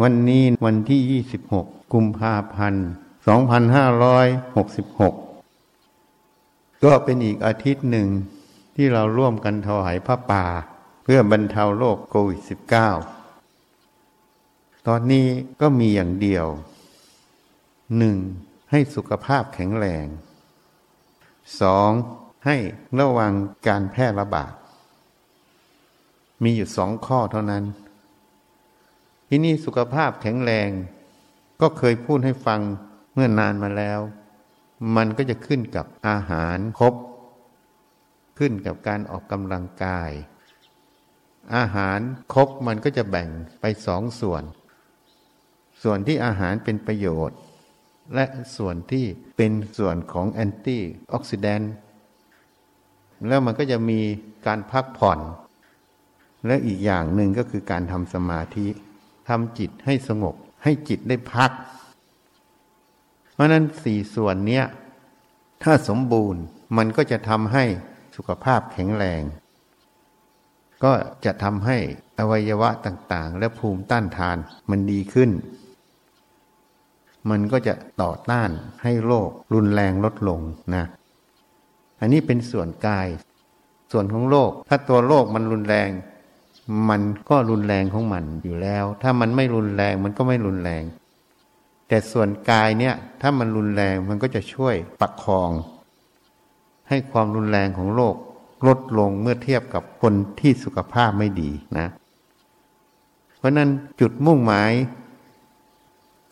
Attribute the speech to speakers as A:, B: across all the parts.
A: วันนี้วันที่ 26 กุมภาพันธ์ 2566 ก็เป็นอีกอาทิตย์หนึ่งที่เราร่วมกันถวายพระป่า เพื่อบรรเทาโรคโควิด -19 ตอนนี้ก็มีอย่างเดียวหนึ่งให้สุขภาพแข็งแรงสองให้ระวังการแพร่ระบาด มีอยู่สองข้อเท่านั้น ที่นี่สุขภาพแข็งแรง ก็เคยพูดให้ฟังเมื่อนานมาแล้ว มันก็จะขึ้นกับอาหารครบ ขึ้นกับการออกกำลังกาย อาหารครบมันก็จะแบ่งไปสองส่วน ส่วนที่อาหารเป็นประโยชน์ และส่วนที่เป็นส่วนของแอนตี้ออกซิแดนต์แล้วมันก็จะมีการพักผ่อน และอีกอย่างหนึ่งก็คือการทำสมาธิ ทำจิตให้สงบ ให้จิตได้พัก เพราะนั้นสี่ส่วนเนี้ยถ้าสมบูรณ์มันก็จะทำให้สุขภาพแข็งแรง ก็จะทำให้อวัยวะต่างๆ และภูมิต้านทานมันดีขึ้น มันก็จะต่อต้านให้โรครุนแรงลดลงนะ อันนี้เป็นส่วนกาย ส่วนของโลกถ้าตัวโลกมันรุนแรง มันก็รุนแรงของมันอยู่แล้ว ถ้ามันไม่รุนแรงมันก็ไม่รุนแรง แต่ส่วนกายเนี่ย ถ้ามันรุนแรงมันก็จะช่วยประคอง ให้ความรุนแรงของโลกลดลงเมื่อเทียบกับคนที่สุขภาพไม่ดีนะ เพราะนั้นจุดมุ่งหมาย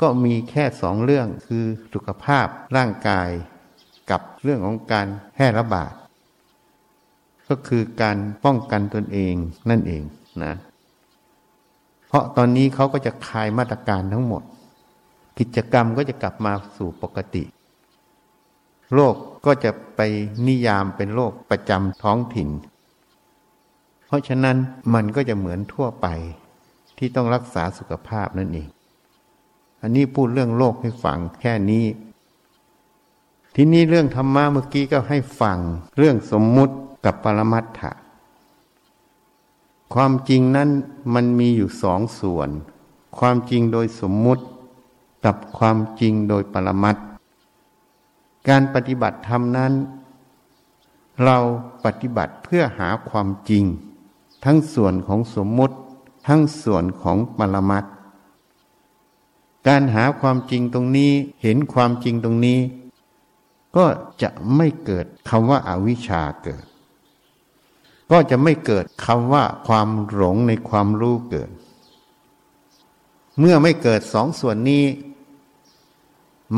A: ก็มีแค่สองเรื่องคือสุขภาพร่างกายกับเรื่องของการแพร่ระบาด ก็คือการป้องกันตนเองนั่นเอง นะเพราะตอนนี้เขาก็จะคลายมาตรการทั้งหมด กิจกรรมก็จะกลับมาสู่ปกติ โรคก็จะไปนิยามเป็นโรคประจำท้องถิ่น เพราะฉะนั้นมันก็จะเหมือนทั่วไปที่ต้องรักษาสุขภาพนั่นเอง อันนี้พูดเรื่องโรคให้ฟังแค่นี้ ทีนี้เรื่องธรรมะเมื่อกี้ก็ให้ฟังเรื่องสมมุติกับปรมัตถะ ความจริงนั้นมันมีอยู่สองส่วน ความจริงโดยสมมุติ กับความจริงโดยปรมัตการปฏิบัติธรรมนั้น เราปฏิบัติเพื่อหาความจริง ทั้งส่วนของสมมุติ ทั้งส่วนของปรมัตการหาความจริงตรงนี้เห็นความจริงตรงนี้ ก็จะไม่เกิดคำว่าอาวิชชาเกิด ก็จะไม่เกิดคำว่าความหลงในความรู้เกิด เมื่อไม่เกิดสองส่วนนี้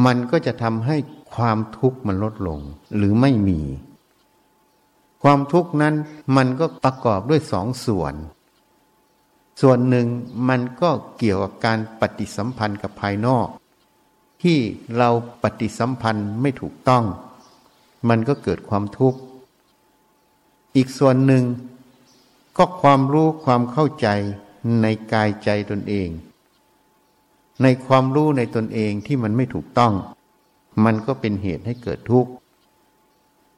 A: มันก็จะทำให้ความทุกข์มันลดลงหรือไม่มี ความทุกข์นั้นมันก็ประกอบด้วยสองส่วน ส่วนหนึ่งมันก็เกี่ยวกับการปฏิสัมพันธ์กับภายนอก ที่เราปฏิสัมพันธ์ไม่ถูกต้อง มันก็เกิดความทุกข์ อีกส่วนหนึ่ง ก็ความรู้ความเข้าใจในกายใจตนเอง ในความรู้ในตนเองที่มันไม่ถูกต้อง มันก็เป็นเหตุให้เกิดทุกข์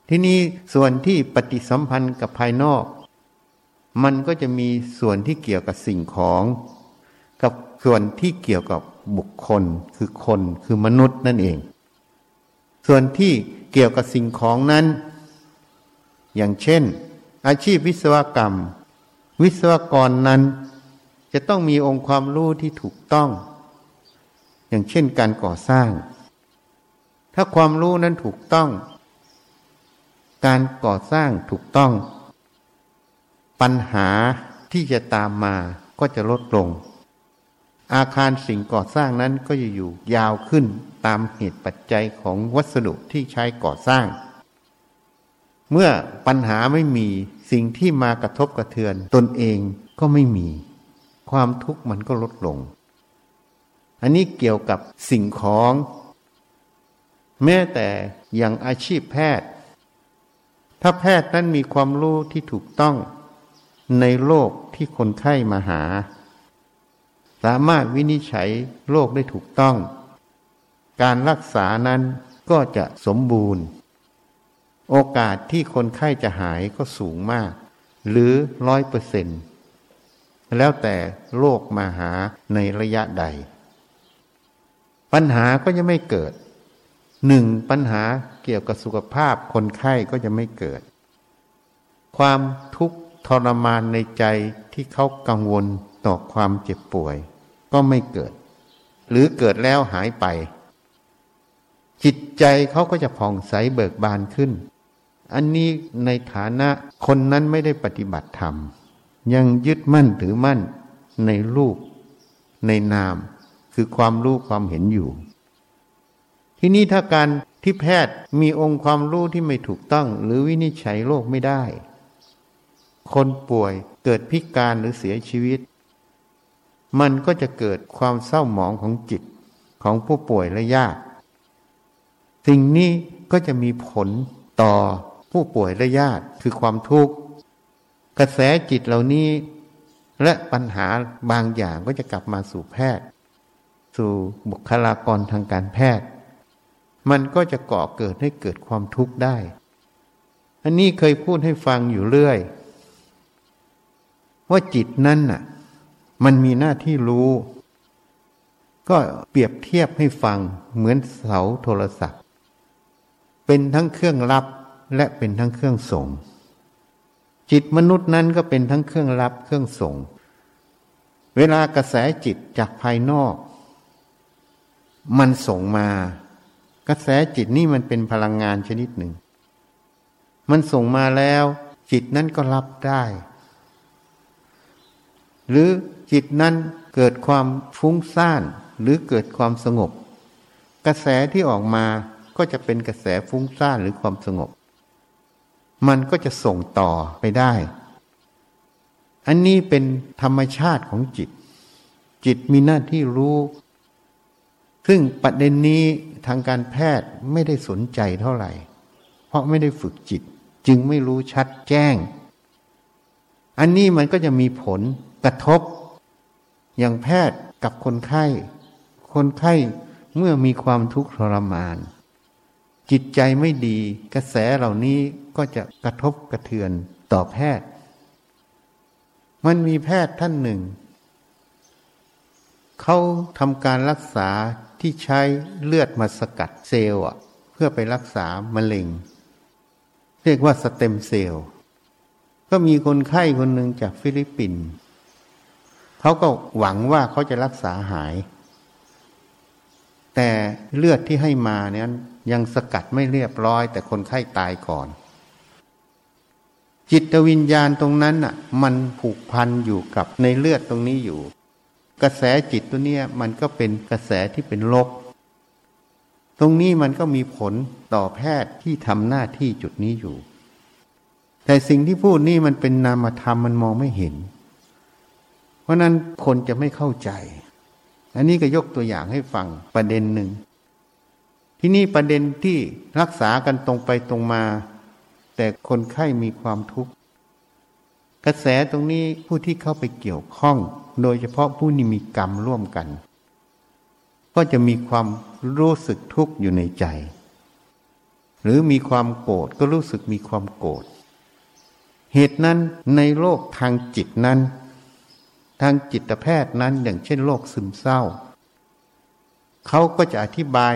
A: ที่นี้ส่วนที่ปฏิสัมพันธ์กับภายนอก มันก็จะมีส่วนที่เกี่ยวกับสิ่งของ กับส่วนที่เกี่ยวกับบุคคลคือคนคือมนุษย์นั่นเอง ส่วนที่เกี่ยวกับสิ่งของนั้น อย่างเช่น อาชีพวิศวกรรม วิศวกรนั้น จะต้องมีองค์ความรู้ที่ถูกต้อง อย่างเช่นการก่อสร้าง ถ้าความรู้นั้นถูกต้อง การก่อสร้างถูกต้อง ปัญหาที่จะตามมาก็จะลดลง อาคารสิ่งก่อสร้างนั้นก็จะอยู่ยาวขึ้นตามเหตุปัจจัยของวัสดุที่ใช้ก่อสร้าง เมื่อปัญหาไม่มีสิ่งที่มากระทบกระเทือน ตนเองก็ไม่มี ความทุกข์มันก็ลดลง อันนี้เกี่ยวกับสิ่งของ แม้แต่อย่างอาชีพแพทย์ ถ้าแพทย์นั้นมีความรู้ที่ถูกต้องในโรคที่คนไข้มาหา สามารถวินิจฉัยโรคได้ถูกต้อง การรักษานั้นก็จะสมบูรณ์ โอกาสที่คนไข้จะหายก็สูงมาก หรือร้อยเปอร์เซนต์แล้วแต่โรคมาหาในระยะใด ปัญหาก็จะไม่เกิดหนึ่งปัญหาเกี่ยวกับสุขภาพคนไข้ก็จะไม่เกิด ความทุกข์ทรมานในใจที่เขากังวลต่อความเจ็บป่วย ก็ไม่เกิด หรือเกิดแล้วหายไป จิตใจเขาก็จะผ่องใสเบิกบานขึ้น อันนี้ในฐานะคนนั้นไม่ได้ปฏิบัติธรรม ยังยึดมั่นถือมั่นในรูป ในนาม คือความรู้ความเห็นอยู่ ที่นี้ถ้าการที่แพทย์มีองค์ความรู้ที่ไม่ถูกต้อง หรือวินิจฉัยโรคไม่ได้ คนป่วยเกิดพิการหรือเสียชีวิต มันก็จะเกิดความเศร้าหมองของจิตของผู้ป่วยและญาติ สิ่งนี้ก็จะมีผลต่อ ผู้ป่วยและญาติคือความทุกข์กระแสจิตเหล่านี้ และปัญหาบางอย่างก็จะกลับมาสู่แพทย์ สู่บุคลากรทางการแพทย์ มันก็จะก่อเกิดให้เกิดความทุกข์ได้ อันนี้เคยพูดให้ฟังอยู่เรื่อย ว่าจิตนั้นน่ะ มันมีหน้าที่รู้ ก็เปรียบเทียบให้ฟังเหมือนเสาโทรศัพท์ เป็นทั้งเครื่องรับ และเป็นทั้งเครื่องส่ง จิตมนุษย์นั้นก็เป็นทั้งเครื่องรับเครื่องส่ง เวลากระแสจิตจากภายนอก มันส่งมา กระแสจิตนี่มันเป็นพลังงานชนิดหนึ่ง มันส่งมาแล้ว จิตนั้นก็รับได้ หรือจิตนั้นเกิดความฟุ้งซ่านหรือเกิดความสงบ กระแสที่ออกมาก็จะเป็นกระแสฟุ้งซ่านหรือความสงบ มันก็จะส่งต่อไปได้ อันนี้เป็นธรรมชาติของจิต จิตมีหน้าที่รู้ ซึ่งประเด็นนี้ทางการแพทย์ไม่ได้สนใจเท่าไหร่ เพราะไม่ได้ฝึกจิต จึงไม่รู้ชัดแจ้ง อันนี้มันก็จะมีผลกระทบ อย่างแพทย์กับคนไข้ คนไข้เมื่อมีความทุกข์ทรมาน จิตใจไม่ดี กระแสเหล่านี้ก็จะกระทบกระเทือนต่อแพทย์ มันมีแพทย์ท่านหนึ่ง เขาทำการรักษาที่ใช้เลือดมาสกัดเซลล์เพื่อไปรักษามะเร็ง เรียกว่าสเต็มเซลล์ก็มีคนไข้คนหนึ่งจากฟิลิปปินส์เขาก็หวังว่าเขาจะรักษาหาย แต่เลือดที่ให้มาเนี่ย ยังสกัดไม่เรียบร้อย แต่คนไข้ตายก่อน จิตวิญญาณตรงนั้นน่ะ มันผูกพันอยู่กับในเลือดตรงนี้อยู่ กระแสจิตตัวเนี้ยมันก็เป็นกระแสที่เป็นลบ ตรงนี้มันก็มีผลต่อแพทย์ที่ทำหน้าที่จุดนี้อยู่ แต่สิ่งที่พูดนี่มันเป็นนามธรรมมันมองไม่เห็น เพราะนั้นคนจะไม่เข้าใจ อันนี้ก็ยกตัวอย่างให้ฟังประเด็นหนึ่ง ที่นี่ประเด็นที่รักษากันตรงไปตรงมา แต่คนไข้มีความทุกข์ กระแสตรงนี้ผู้ที่เข้าไปเกี่ยวข้อง โดยเฉพาะผู้นี้มีกรรมร่วมกัน ก็จะมีความรู้สึกทุกข์อยู่ในใจ หรือมีความโกรธก็รู้สึกมีความโกรธเหตุนั้นในโลกทางจิตนั้น ทางจิตแพทย์นั้นอย่างเช่นโรคซึมเศร้า เขาก็จะอธิบาย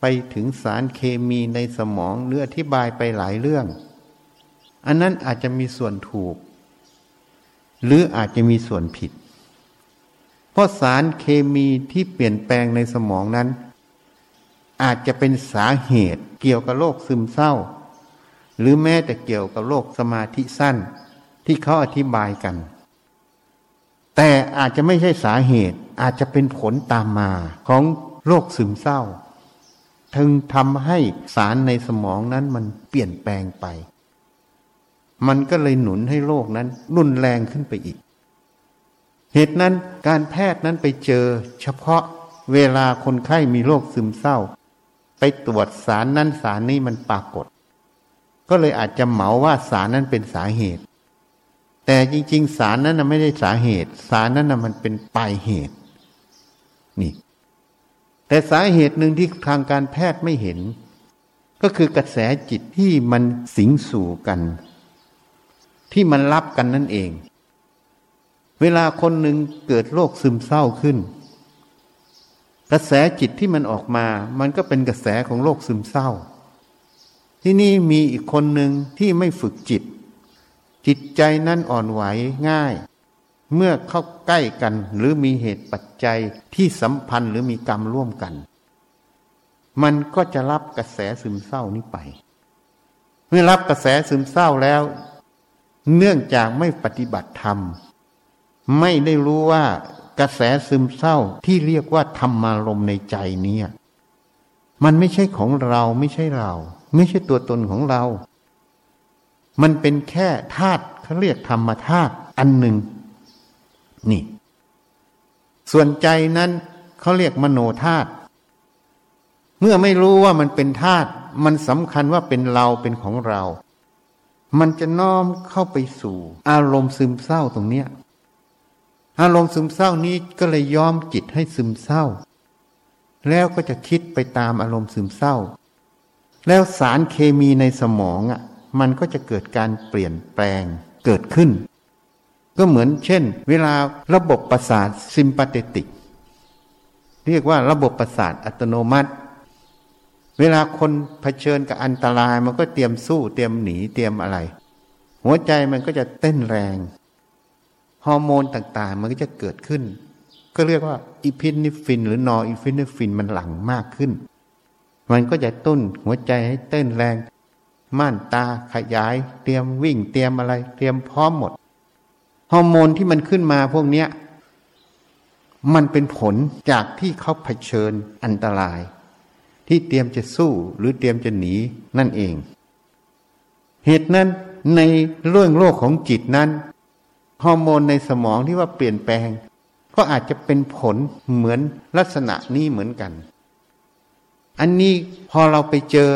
A: ไปถึงสารเคมีในสมองหรืออธิบายไปหลายเรื่อง อันนั้นอาจจะมีส่วนถูก หรืออาจจะมีส่วนผิด เพราะสารเคมีที่เปลี่ยนแปลงในสมองนั้น อาจจะเป็นสาเหตุเกี่ยวกับโรคซึมเศร้า หรือแม้แต่เกี่ยวกับโรคสมาธิสั้นที่เขาอธิบายกัน แต่อาจจะไม่ใช่สาเหตุอาจจะเป็นผลตามมาของโรคซึมเศร้า ถึงทำให้สารในสมองนั้นมันเปลี่ยนแปลงไป มันก็เลยหนุนให้โรคนั้นรุนแรงขึ้นไปอีก เหตุนั้นการแพทย์นั้นไปเจอ เฉพาะเวลาคนไข้มีโรคซึมเศร้า ไปตรวจสารนั้นสารนี้มันปรากฏ ก็เลยอาจจะเหมาว่าสารนั้นเป็นสาเหตุ แต่จริง ๆ สารนั้นไม่ได้สาเหตุ สารนั้นมันเป็นปลายเหตุ นี่ แต่สาเหตุหนึ่งที่ทางการแพทย์ไม่เห็น ก็คือกระแสจิตที่มันสิงสู่กัน ที่มันรับกันนั่นเอง เวลาคนหนึ่งเกิดโรคซึมเศร้าขึ้น กระแสจิตที่มันออกมา มันก็เป็นกระแสของโรคซึมเศร้า ที่นี่มีอีกคนหนึ่งที่ไม่ฝึกจิต จิตใจนั้นอ่อนไหวง่าย เมื่อเข้าใกล้กันหรือมีเหตุปัจจัยที่สัมพันธ์หรือมีกรรมร่วมกัน มันก็จะรับกระแสซึมเศร้านี้ไป เมื่อรับกระแสซึมเศร้าแล้ว เนื่องจากไม่ปฏิบัติธรรม ไม่ได้รู้ว่ากระแสซึมเศร้าที่เรียกว่าธรรมารมในใจเนี่ย มันไม่ใช่ของเราไม่ใช่เรา ไม่ใช่ตัวตนของเรา มันเป็นแค่ธาตุเขาเรียกธรรมธาตุอันหนึ่ง นี่ ส่วนใจนั้นเขาเรียกมโนธาตุเมื่อไม่รู้ว่ามันเป็นธาตุมันสำคัญว่าเป็นเราเป็นของเรา มันจะน้อมเข้าไปสู่ อารมณ์ซึมเศร้าตรงเนี้ย อารมณ์ซึมเศร้านี้ก็เลยย้อมจิตให้ซึมเศร้า แล้วก็จะคิดไปตามอารมณ์ซึมเศร้า แล้วสารเคมีในสมองอะ มันก็จะเกิดการเปลี่ยนแปลงเกิดขึ้น ก็เหมือนเช่น เวลาระบบประสาทซิมปาเตติก เรียกว่าระบบประสาทอัตโนมัติ เวลาคนเผชิญกับอันตรายมันก็เตรียมสู้เตรียมหนีเตรียมอะไร หัวใจมันก็จะเต้นแรง ฮอร์โมนต่างๆ มันก็จะเกิดขึ้น ก็เรียกว่าอีพินิฟิน หรือ norepinephrine มันหลั่งมากขึ้น มันก็จะกระตุ้นหัวใจให้เต้นแรง ม่านตาขยาย เตรียมวิ่งเตรียมอะไร เตรียมพร้อมหมด ฮอร์โมนที่มันขึ้นมาพวกเนี้ยมันเป็นผลจากที่เขาเผชิญอันตราย ที่เตรียมจะสู้หรือเตรียมจะหนีนั่นเอง เหตุนั้นในเรื่องโลกของจิตนั้นฮอร์โมนในสมองที่ว่าเปลี่ยนแปลง ก็อาจจะเป็นผลเหมือนลักษณะนี้เหมือนกัน อันนี้พอเราไปเจอ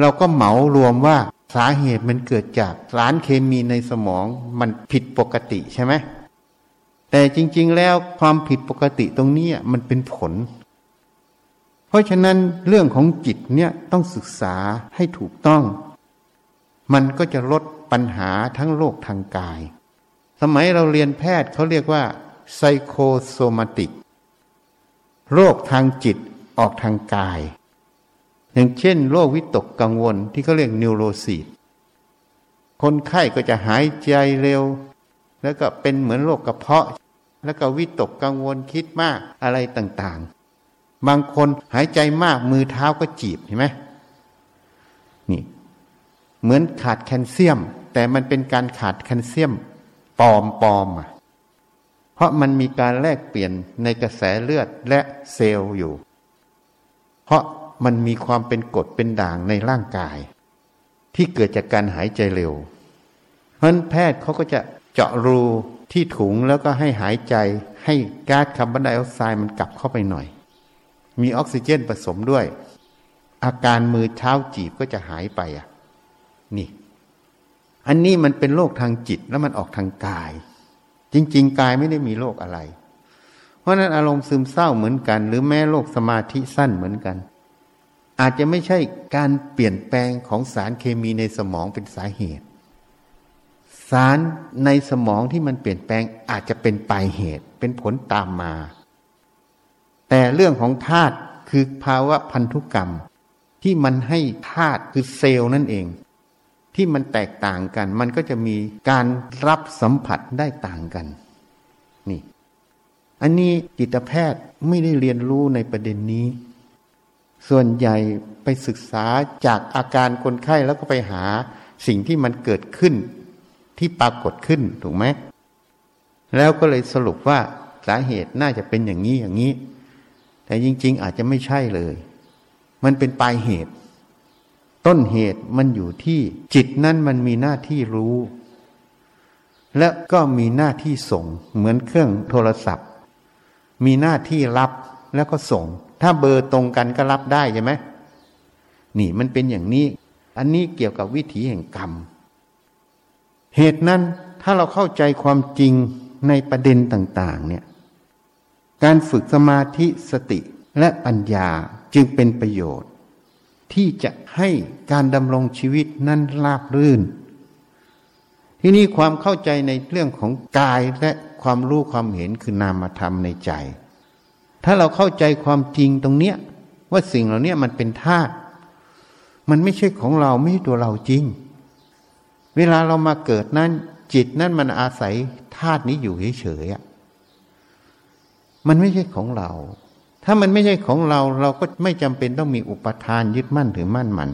A: เราก็เหมารวมว่า สาเหตุมันเกิดจากสารเคมีในสมองมันผิดปกติใช่ไหมแต่จริง ๆ แล้วความผิดปกติตรงนี้มันเป็นผล เพราะฉะนั้นเรื่องของจิตเนี่ยต้องศึกษาให้ถูกต้อง มันก็จะลดปัญหาทั้งโรคทางกาย สมัยเราเรียนแพทย์เขาเรียกว่าไซโคโซมาติกโรคทางจิตออกทางกาย อย่างเช่นโรควิตกกังวลที่เขาเรียกนิวโรซีดคนไข้ก็จะหายใจเร็ว แล้วก็เป็นเหมือนโรคกระเพาะ แล้วก็วิตกกังวลคิดมากอะไรต่างๆ บางคนหายใจมากมือเท้าก็จีบเห็นไหมนี่เหมือนขาดแคลเซียม แต่มันเป็นการขาดแคลเซียมปลอมปลอมอะเพราะมันมีการแลกเปลี่ยนในกระแสเลือดและเซลล์อยู่ เพราะ มันมีความเป็นกรดเป็นด่างในร่างกาย ที่เกิดจากการหายใจเร็ว เพราะนั้นแพทย์เขาก็จะเจาะรูที่ถุงแล้วก็ให้หายใจให้ก๊าซคาร์บอนไดออกไซด์มันกลับเข้าไปหน่อย มีออกซิเจนผสมด้วย อาการมือเท้าจีบก็จะหายไปอะ นี่ อันนี้มันเป็นโรคทางจิตแล้วมันออกทางกาย จริง ๆ กายไม่ได้มีโรคอะไร เพราะนั้นอารมณ์ซึมเศร้าเหมือนกัน หรือแม้โรคสมาธิสั้นเหมือนกัน อาจจะไม่ใช่การเปลี่ยนแปลงของสารเคมีในสมองเป็นสาเหตุ สารในสมองที่มันเปลี่ยนแปลงอาจจะเป็นปลายเหตุ เป็นผลตามมา แต่เรื่องของธาตุคือภาวะพันธุกรรม ที่มันให้ธาตุคือเซลล์นั่นเอง ที่มันแตกต่างกัน มันก็จะมีการรับสัมผัสได้ต่างกันนี่ อันนี้จิตแพทย์ไม่ได้เรียนรู้ในประเด็นนี้ ส่วนใหญ่ไปศึกษาจากอาการคนไข้แล้วก็ไปหาสิ่งที่มันเกิดขึ้นที่ปรากฏขึ้นถูกไหมแล้วก็เลยสรุปว่าสาเหตุน่าจะเป็นอย่างนี้อย่างนี้ แต่จริง ๆ อาจจะไม่ใช่เลย มันเป็นปลายเหตุ ต้นเหตุมันอยู่ที่จิตนั้นมันมีหน้าที่รู้ และก็มีหน้าที่ส่งเหมือนเครื่องโทรศัพท์ มีหน้าที่รับแล้วก็ส่ง ถ้าเบอร์ตรงกันก็รับได้ใช่ไหมนี่มันเป็นอย่างนี้ อันนี้เกี่ยวกับวิถีแห่งกรรม เหตุนั้นถ้าเราเข้าใจความจริงในประเด็นต่าง ๆ เนี่ย การฝึกสมาธิสติและปัญญาจึงเป็นประโยชน์ ที่จะให้การดำรงชีวิตนั้นราบรื่น ที่นี่ความเข้าใจในเรื่องของกายและความรู้ความเห็นคือนามธรรมในใจ ถ้าเราเข้าใจความจริงตรงเนี้ย ว่าสิ่งเหล่านี้มันเป็นธาตุมันไม่ใช่ของเราไม่ใช่ตัวเราจริง เวลาเรามาเกิดนั้น จิตนั้นมันอาศัยธาตุนี้อยู่เฉยๆมันไม่ใช่ของเรา ถ้ามันไม่ใช่ของเรา เราก็ไม่จำเป็นต้องมีอุปทานยึดมั่นถือมั่นมัน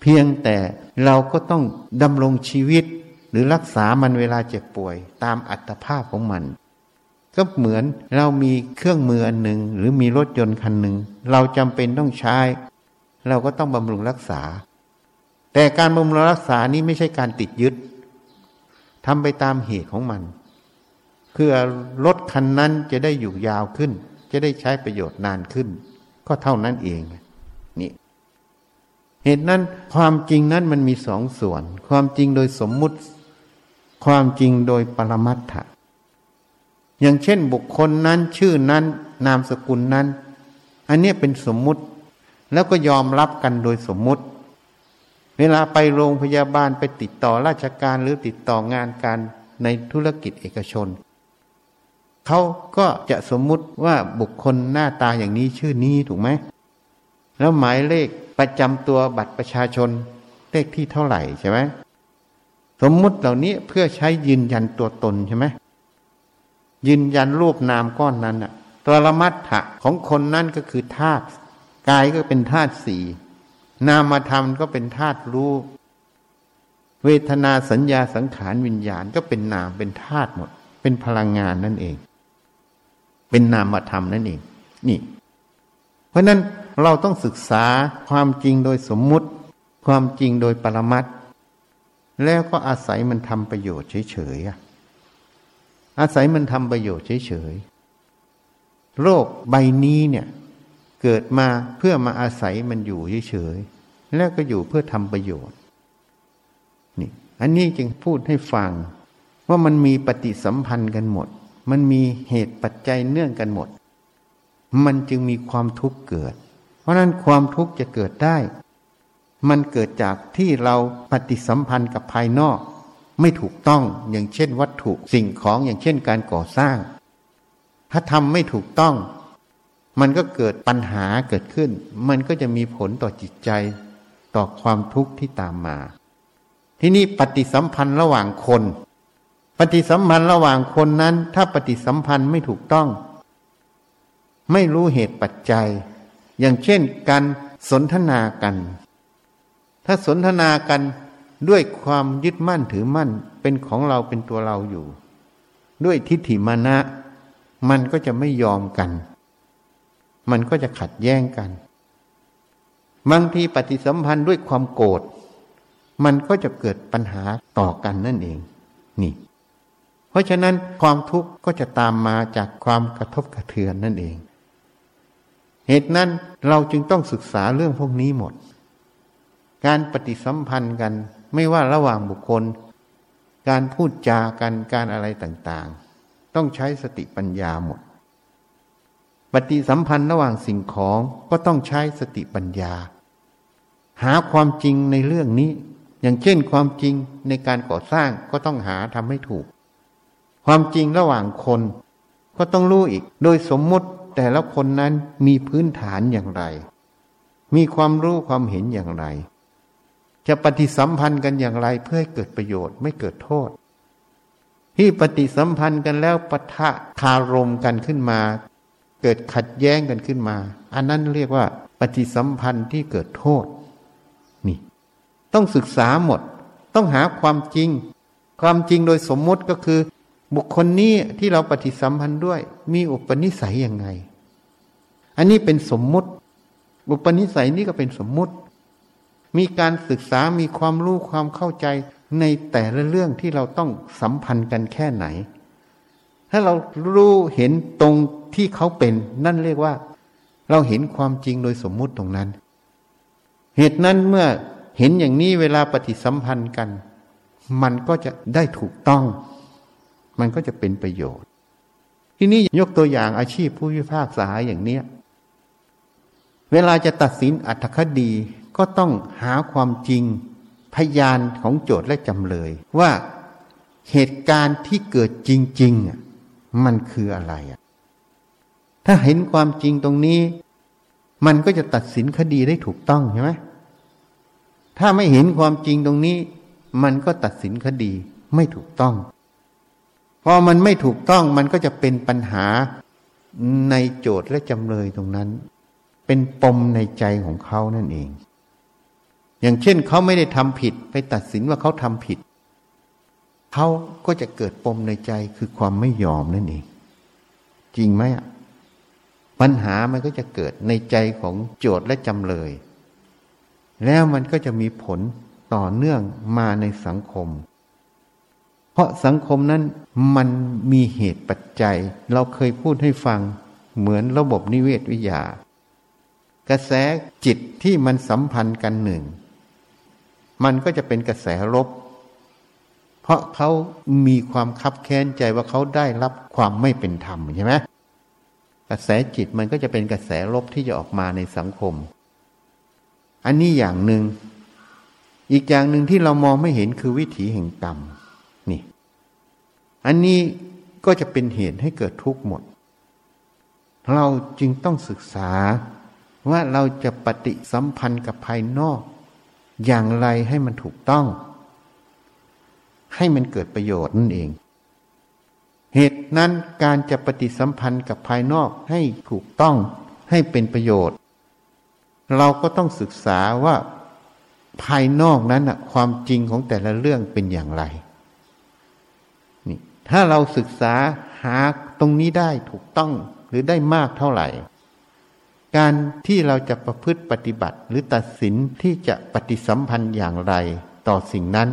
A: เพียงแต่เราก็ต้องดำรงชีวิตหรือรักษามันเวลาเจ็บป่วย ตามอัตภาพของมัน ก็เหมือนเรามีเครื่องมืออันหนึ่งหรือมีรถยนต์คันหนึ่งเราจำเป็นต้องใช้ เราก็ต้องบำรุงรักษา แต่การบำรุงรักษานี้ไม่ใช่การติดยึดทำไปตามเหตุของมันเพื่อรถคันนั้นจะได้อยู่ยาวขึ้น จะได้ใช้ประโยชน์นานขึ้น ก็เท่านั้นเองนี่เหตุนั้นความจริงนั้นมันมีสองส่วน ความจริงโดยสมมุติ ความจริงโดยปรมัตถะ อย่างเช่นบุคคลนั้นชื่อนั้น นามสกุลนั้น อันนี้เป็นสมมุติ แล้วก็ยอมรับกันโดยสมมุติ เวลาไปโรงพยาบาลไปติดต่อราชการหรือติดต่องานการในธุรกิจเอกชน เขาก็จะสมมุติว่าบุคคลหน้าตาอย่างนี้ชื่อนี้ถูกไหม แล้วหมายเลขประจำตัวบัตรประชาชนเลขที่เท่าไหร่ใช่ไหมสมมุติเหล่านี้เพื่อใช้ยืนยันตัวตนใช่ไหม ยืนยันรูปนามก้อนนั้นอะตัวละมัดถะของคนนั่นก็คือธาตุกายก็เป็นธาตุสี่นามธรรมก็เป็นธาตุรู้เวทนาสัญญาสังขารวิญญาณก็เป็นนามเป็นธาตุหมด เป็นพลังงานนั่นเอง เป็นนามธรรมนั่นเอง นี่ เพราะนั้นเราต้องศึกษาความจริงโดยสมมุติ ความจริงโดยปรมัตแล้วก็อาศัยมันทำประโยชน์เฉยๆ อาศัยมันทำประโยชน์เฉยๆ โลกใบนี้เนี่ยเกิดมาเพื่อมาอาศัยมันอยู่เฉยๆ แล้วก็อยู่เพื่อทำประโยชน์ นี่ อันนี้จึงพูดให้ฟัง ว่ามันมีปฏิสัมพันธ์กันหมด มันมีเหตุปัจจัยเนื่องกันหมด มันจึงมีความทุกข์เกิด เพราะนั้นความทุกข์จะเกิดได้ มันเกิดจากที่เราปฏิสัมพันธ์กับภายนอก ไม่ถูกต้องอย่างเช่นวัตถุสิ่งของอย่างเช่นการก่อสร้าง ถ้าทำไม่ถูกต้อง มันก็เกิดปัญหาเกิดขึ้น มันก็จะมีผลต่อจิตใจ ต่อความทุกข์ที่ตามมา ที่นี่ปฏิสัมพันธ์ระหว่างคน ปฏิสัมพันธ์ระหว่างคนนั้น ถ้าปฏิสัมพันธ์ไม่ถูกต้อง ไม่รู้เหตุปัจจัย อย่างเช่นการสนทนากัน ถ้าสนทนากัน ด้วยความยึดมั่นถือมั่นเป็นของเราเป็นตัวเราอยู่ ด้วยทิฏฐิมานะ มันก็จะไม่ยอมกัน มันก็จะขัดแย้งกันบางทีปฏิสัมพันธ์ด้วยความโกรธมันก็จะเกิดปัญหาต่อกันนั่นเอง นี่ เพราะฉะนั้นความทุกข์ก็จะตามมาจากความกระทบกระเทือนนั่นเอง เหตุนั้นเราจึงต้องศึกษาเรื่องพวกนี้หมด การปฏิสัมพันธ์กัน ไม่ว่าระหว่างบุคคล การพูดจากันการอะไรต่างๆ ต้องใช้สติปัญญาหมด ปฏิสัมพันธ์ระหว่างสิ่งของก็ต้องใช้สติปัญญา หาความจริงในเรื่องนี้ อย่างเช่นความจริงในการก่อสร้างก็ต้องหาทำให้ถูก ความจริงระหว่างคนก็ต้องรู้อีก โดยสมมติแต่ละคนนั้นมีพื้นฐานอย่างไร มีความรู้ความเห็นอย่างไร จะปฏิสัมพันธ์กันอย่างไรเพื่อให้เกิดประโยชน์ไม่เกิดโทษ ที่ปฏิสัมพันธ์กันแล้วปะทะคารมกันขึ้นมา เกิดขัดแย้งกันขึ้นมา อันนั้นเรียกว่า ปฏิสัมพันธ์ที่เกิดโทษ นี่ ต้องศึกษาหมด ต้องหาความจริง ความจริงโดยสมมติก็คือ บุคคลนี้ที่เราปฏิสัมพันธ์ด้วย มีอุปนิสัยยังไง อันนี้เป็นสมมุติ อุปนิสัยนี้ก็เป็นสมมุติ มีการศึกษามีความรู้ความเข้าใจในแต่ละเรื่องที่เราต้องสัมพันธ์กันแค่ไหน ถ้าเรารู้เห็นตรงที่เขาเป็นนั่นเรียกว่า เราเห็นความจริงโดยสมมุติตรงนั้น เหตุนั้นเมื่อเห็นอย่างนี้เวลาปฏิสัมพันธ์กัน มันก็จะได้ถูกต้อง มันก็จะเป็นประโยชน์ ที่นี่ยกตัวอย่างอาชีพผู้พิพากษาอย่างเนี้ย เวลาจะตัดสินอัตคดี ก็ต้องหาความจริงพยานของโจทย์และจำเลย ว่าเหตุการณ์ที่เกิดจริงๆมันคืออะไรอะถ้าเห็นความจริงตรงนี้ มันก็จะตัดสินคดีได้ถูกต้องใช่ไหมถ้าไม่เห็นความจริงตรงนี้ มันก็ตัดสินคดีไม่ถูกต้องพอมันไม่ถูกต้องมันก็จะเป็นปัญหาในโจทย์และจำเลยตรงนั้น เป็นปมในใจของเขานั่นเอง อย่างเช่นเขาไม่ได้ทำผิดไปตัดสินว่าเขาทำผิด เขาก็จะเกิดปมในใจคือความไม่ยอมนั่นเอง จริงไหมปัญหามันก็จะเกิดในใจของโจทย์และจำเลย แล้วมันก็จะมีผลต่อเนื่องมาในสังคม เพราะสังคมนั้นมันมีเหตุปัจจัย เราเคยพูดให้ฟังเหมือนระบบนิเวศวิทยา กระแสจิตที่มันสัมพันธ์กันหนึ่ง มันก็จะเป็นกระแสลบ เพราะเขามีความคับแค้นใจว่าเขาได้รับความไม่เป็นธรรมใช่ไหมกระแสจิตมันก็จะเป็นกระแสลบที่จะออกมาในสังคม อันนี้อย่างหนึ่ง อีกอย่างหนึ่งที่เรามองไม่เห็นคือวิถีแห่งกรรมนี่ อันนี้ก็จะเป็นเหตุให้เกิดทุกข์หมด เราจึงต้องศึกษาว่าเราจะปฏิสัมพันธ์กับภายนอก อย่างไรให้มันถูกต้อง ให้มันเกิดประโยชน์นั่นเอง เหตุนั้นการจะปฏิสัมพันธ์กับภายนอกให้ถูกต้องให้เป็นประโยชน์ เราก็ต้องศึกษาว่าภายนอกนั้นความจริงของแต่ละเรื่องเป็นอย่างไรนี่ถ้าเราศึกษาหาตรงนี้ได้ถูกต้องหรือได้มากเท่าไหร่ การที่เราจะประพฤติปฏิบัติหรือตัดสินที่จะปฏิสัมพันธ์อย่างไรต่อสิ่งนั้น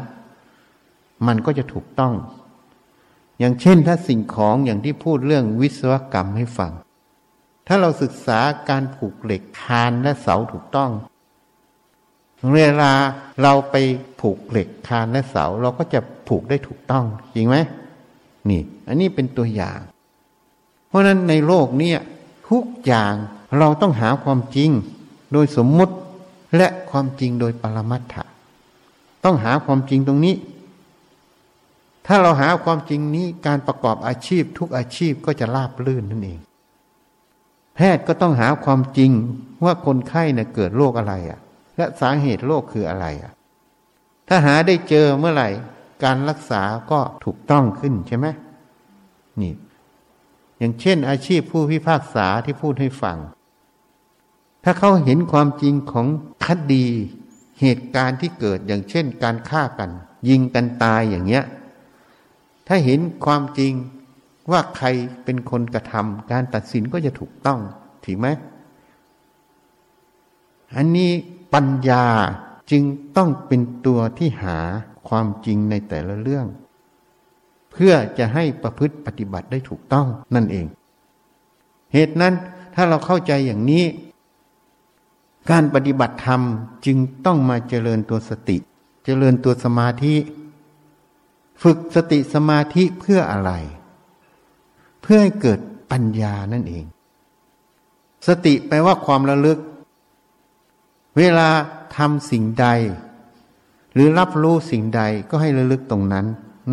A: มันก็จะถูกต้อง อย่างเช่นถ้าสิ่งของอย่างที่พูดเรื่องวิศวกรรมให้ฟัง ถ้าเราศึกษาการผูกเหล็กคานและเสาถูกต้อง เวลาเราไปผูกเหล็กคานและเสาเราก็จะผูกได้ถูกต้อง จริงไหมนี่ อันนี้เป็นตัวอย่าง เพราะนั้นในโลกนี้ทุกอย่าง เราต้องหาความจริงโดยสมมุติและความจริงโดยปรมัตถะต้องหาความจริงตรงนี้ ถ้าเราหาความจริงนี้การประกอบอาชีพทุกอาชีพก็จะราบลื่นนั่นเอง แพทย์ก็ต้องหาความจริงว่าคนไข้เนี่ยเกิดโรคอะไรอะ่ะ และสาเหตุโรคคืออะไรอะ่ะ ถ้าหาได้เจอเมื่อไหร่ การรักษาก็ถูกต้องขึ้นใช่ไหมนี่ อย่างเช่นอาชีพผู้พิพากษาที่พูดให้ฟัง ถ้าเขาเห็นความจริงของคดี เหตุการณ์ที่เกิดอย่างเช่น การฆ่ากัน ยิงกันตายอย่างเงี้ย ถ้าเห็นความจริงว่าใครเป็นคนกระทำการตัดสินก็จะถูกต้องถูกไหมอันนี้ปัญญาจึงต้องเป็นตัวที่หาความจริงในแต่ละเรื่อง เพื่อจะให้ประพฤติปฏิบัติได้ถูกต้องนั่นเอง เหตุนั้นถ้าเราเข้าใจอย่างนี้ การปฏิบัติธรรมจึงต้องมาเจริญตัวสติ เจริญตัวสมาธิ ฝึกสติสมาธิเพื่ออะไร เพื่อให้เกิดปัญญานั่นเอง สติแปลว่าความระลึก เวลาทำสิ่งใด หรือรับรู้สิ่งใดก็ให้ระลึกตรงนั้น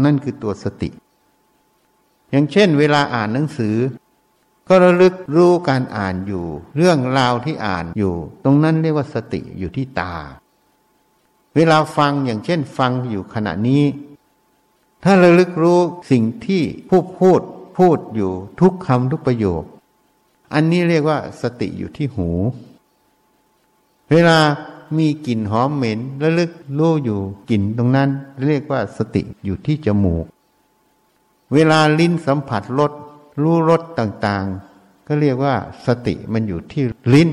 A: นั่นคือตัวสติ อย่างเช่น เวลาอ่านหนังสือ ก็ระลึกรู้การอ่านอยู่ เรื่องราวที่อ่านอยู่ ตรงนั้นเรียกว่าสติอยู่ที่ตา เวลาฟังอย่างเช่นฟังอยู่ขณะนี้ ถ้าระลึกรู้สิ่งที่ผู้พูดพูดอยู่ทุกคำทุกประโยค อันนี้เรียกว่าสติอยู่ที่หู เวลามีกลิ่นหอมเหม็นระลึกรู้อยู่กลิ่นตรงนั้น เรียกว่าสติอยู่ที่จมูก เวลาลิ้นสัมผัสรส รู้รสต่างๆ ก็เรียกว่าสติมันอยู่ที่ลิ้น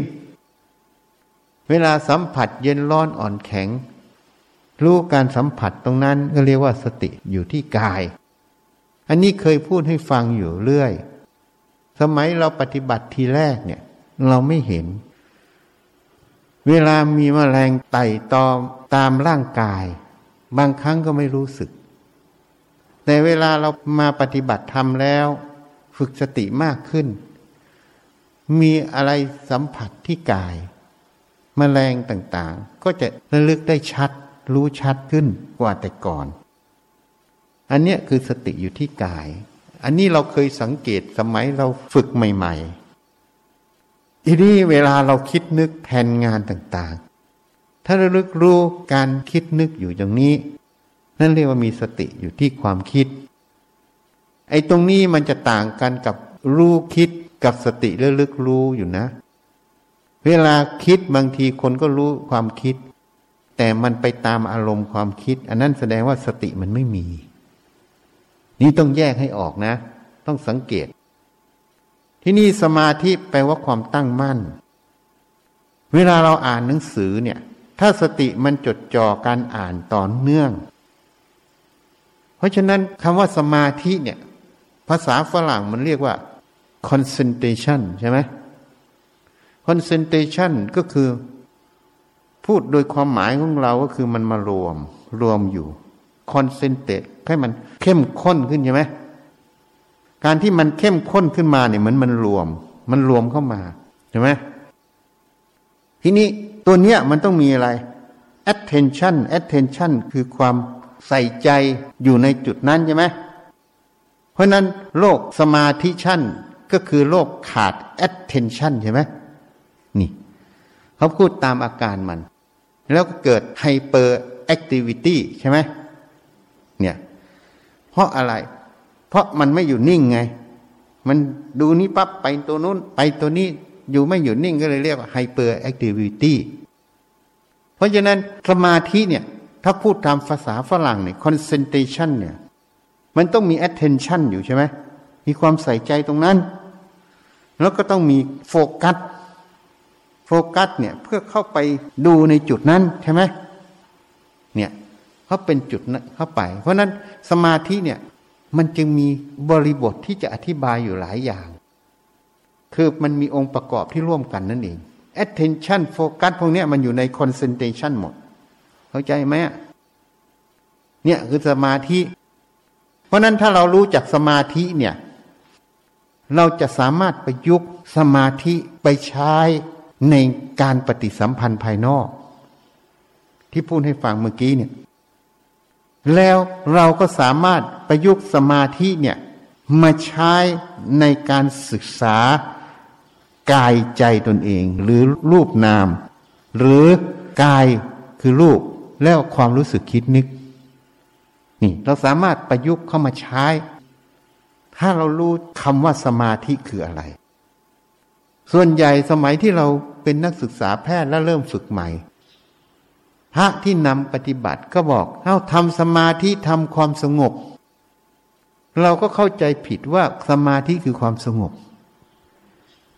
A: เวลาสัมผัสเย็นร้อนอ่อนแข็ง รู้การสัมผัสตรงนั้นก็เรียกว่าสติอยู่ที่กาย อันนี้เคยพูดให้ฟังอยู่เรื่อย สมัยเราปฏิบัติทีแรกเนี่ย เราไม่เห็น เวลามีมแมลงไต่ตอมตามร่างกาย บางครั้งก็ไม่รู้สึก แต่เวลาเรามาปฏิบัติธรรมแล้ว ฝึกสติมากขึ้น มีอะไรสัมผัสที่กายมแมลงต่างๆ ก็จะระลึกได้ชัด รู้ชัดขึ้นกว่าแต่ก่อน อันเนี้ยคือสติอยู่ที่กาย อันนี้เราเคยสังเกตสมัยเราฝึกใหม่ๆทีนี้เวลาเราคิดนึกแผนงานต่างๆ ถ้าราลึกรู้การคิดนึกอยู่อย่างนี้ นั่นเรียกว่ามีสติอยู่ที่ความคิด ไอ้ตรงนี้มันจะต่างกันกับรู้คิดกับสติและลึกรู้อยู่นะ เวลาคิดบางทีคนก็รู้ความคิด แต่มันไปตามอารมณ์ความคิด อันนั้นแสดงว่าสติมันไม่มี นี่ต้องแยกให้ออกนะ ต้องสังเกต ที่นี่สมาธิแปลว่าความตั้งมั่น เวลาเราอ่านหนังสือเนี่ย ถ้าสติมันจดจ่อการอ่านต่อเนื่อง เพราะฉะนั้นคำว่าสมาธิเนี่ยาษาฝรั่งมันเรียกว่า concentration ใช่ไหม concentration ก็คือ พูดโดยความหมายของเราก็คือมันมารวม รวมอยู่ concentrate ให้มันเข้มข้นขึ้นใช่ไหม การที่มันเข้มข้นขึ้นมาเนี่ยเหมือนมันรวม มันรวมเข้ามาใช่ไหมทีนี้ตัวเนี้ยมันต้องมีอะไร attention attention คือความใส่ใจอยู่ในจุดนั้นใช่ไหม เพราะนั้นโรคสมาธิชั่นก็คือโรคขาด attention ใช่ไหมนี่ เขาพูดตามอาการมัน แล้วก็เกิด hyper activity ใช่ไหมเนี่ยเพราะอะไร เพราะมันไม่อยู่นิ่งไง มันดูนี้ปั๊บไปตัวนู้น ไปตัวนี้อยู่ไม่อยู่นิ่งก็เลยเรียกว่า hyper activity เพราะฉะนั้นสมาธิเนี่ย ถ้าพูดตามภาษาฝรั่งเนี่ย concentration เนี่ย มันต้องมี attention อยู่ใช่ไหมมีความใส่ใจตรงนั้น แล้วก็ต้องมีโฟกัสโฟกัสเนี่ยเพื่อเข้าไปดูในจุดนั้นใช่ไหมเนี่ยเขาเป็นจุดนั้นเข้าไป เพราะนั้นสมาธิเนี่ยมันจึงมีบริบทที่จะอธิบายอยู่หลายอย่าง คือมันมีองค์ประกอบที่ร่วมกันนั่นเอง attention focus พวกนี้มันอยู่ใน concentration หมด เข้าใจไหมเนี่ยคือสมาธิ ราะนั้นถ้าเรารู้จักสมาธิเนี่ย เราจะสามารถประยุกต์สมาธิไปใช้ในการปฏิสัมพันธ์ภายนอก ที่พูดให้ฟังเมื่อกี้เนี่ย แล้วเราก็สามารถประยุกต์สมาธิเนี่ยมาใช้ในการศึกษากายใจตนเอง หรือรูปนาม หรือกายคือรูปแล้วความรู้สึกคิดนึก นี่เราสามารถประยุกต์เข้ามาใช้ ถ้าเรารู้คำว่าสมาธิคืออะไร ส่วนใหญ่สมัยที่เราเป็นนักศึกษาแพทย์และเริ่มฝึกใหม่ พระที่นำปฏิบัติก็บอกเอาทำสมาธิทำความสงบ เราก็เข้าใจผิดว่าสมาธิคือความสงบ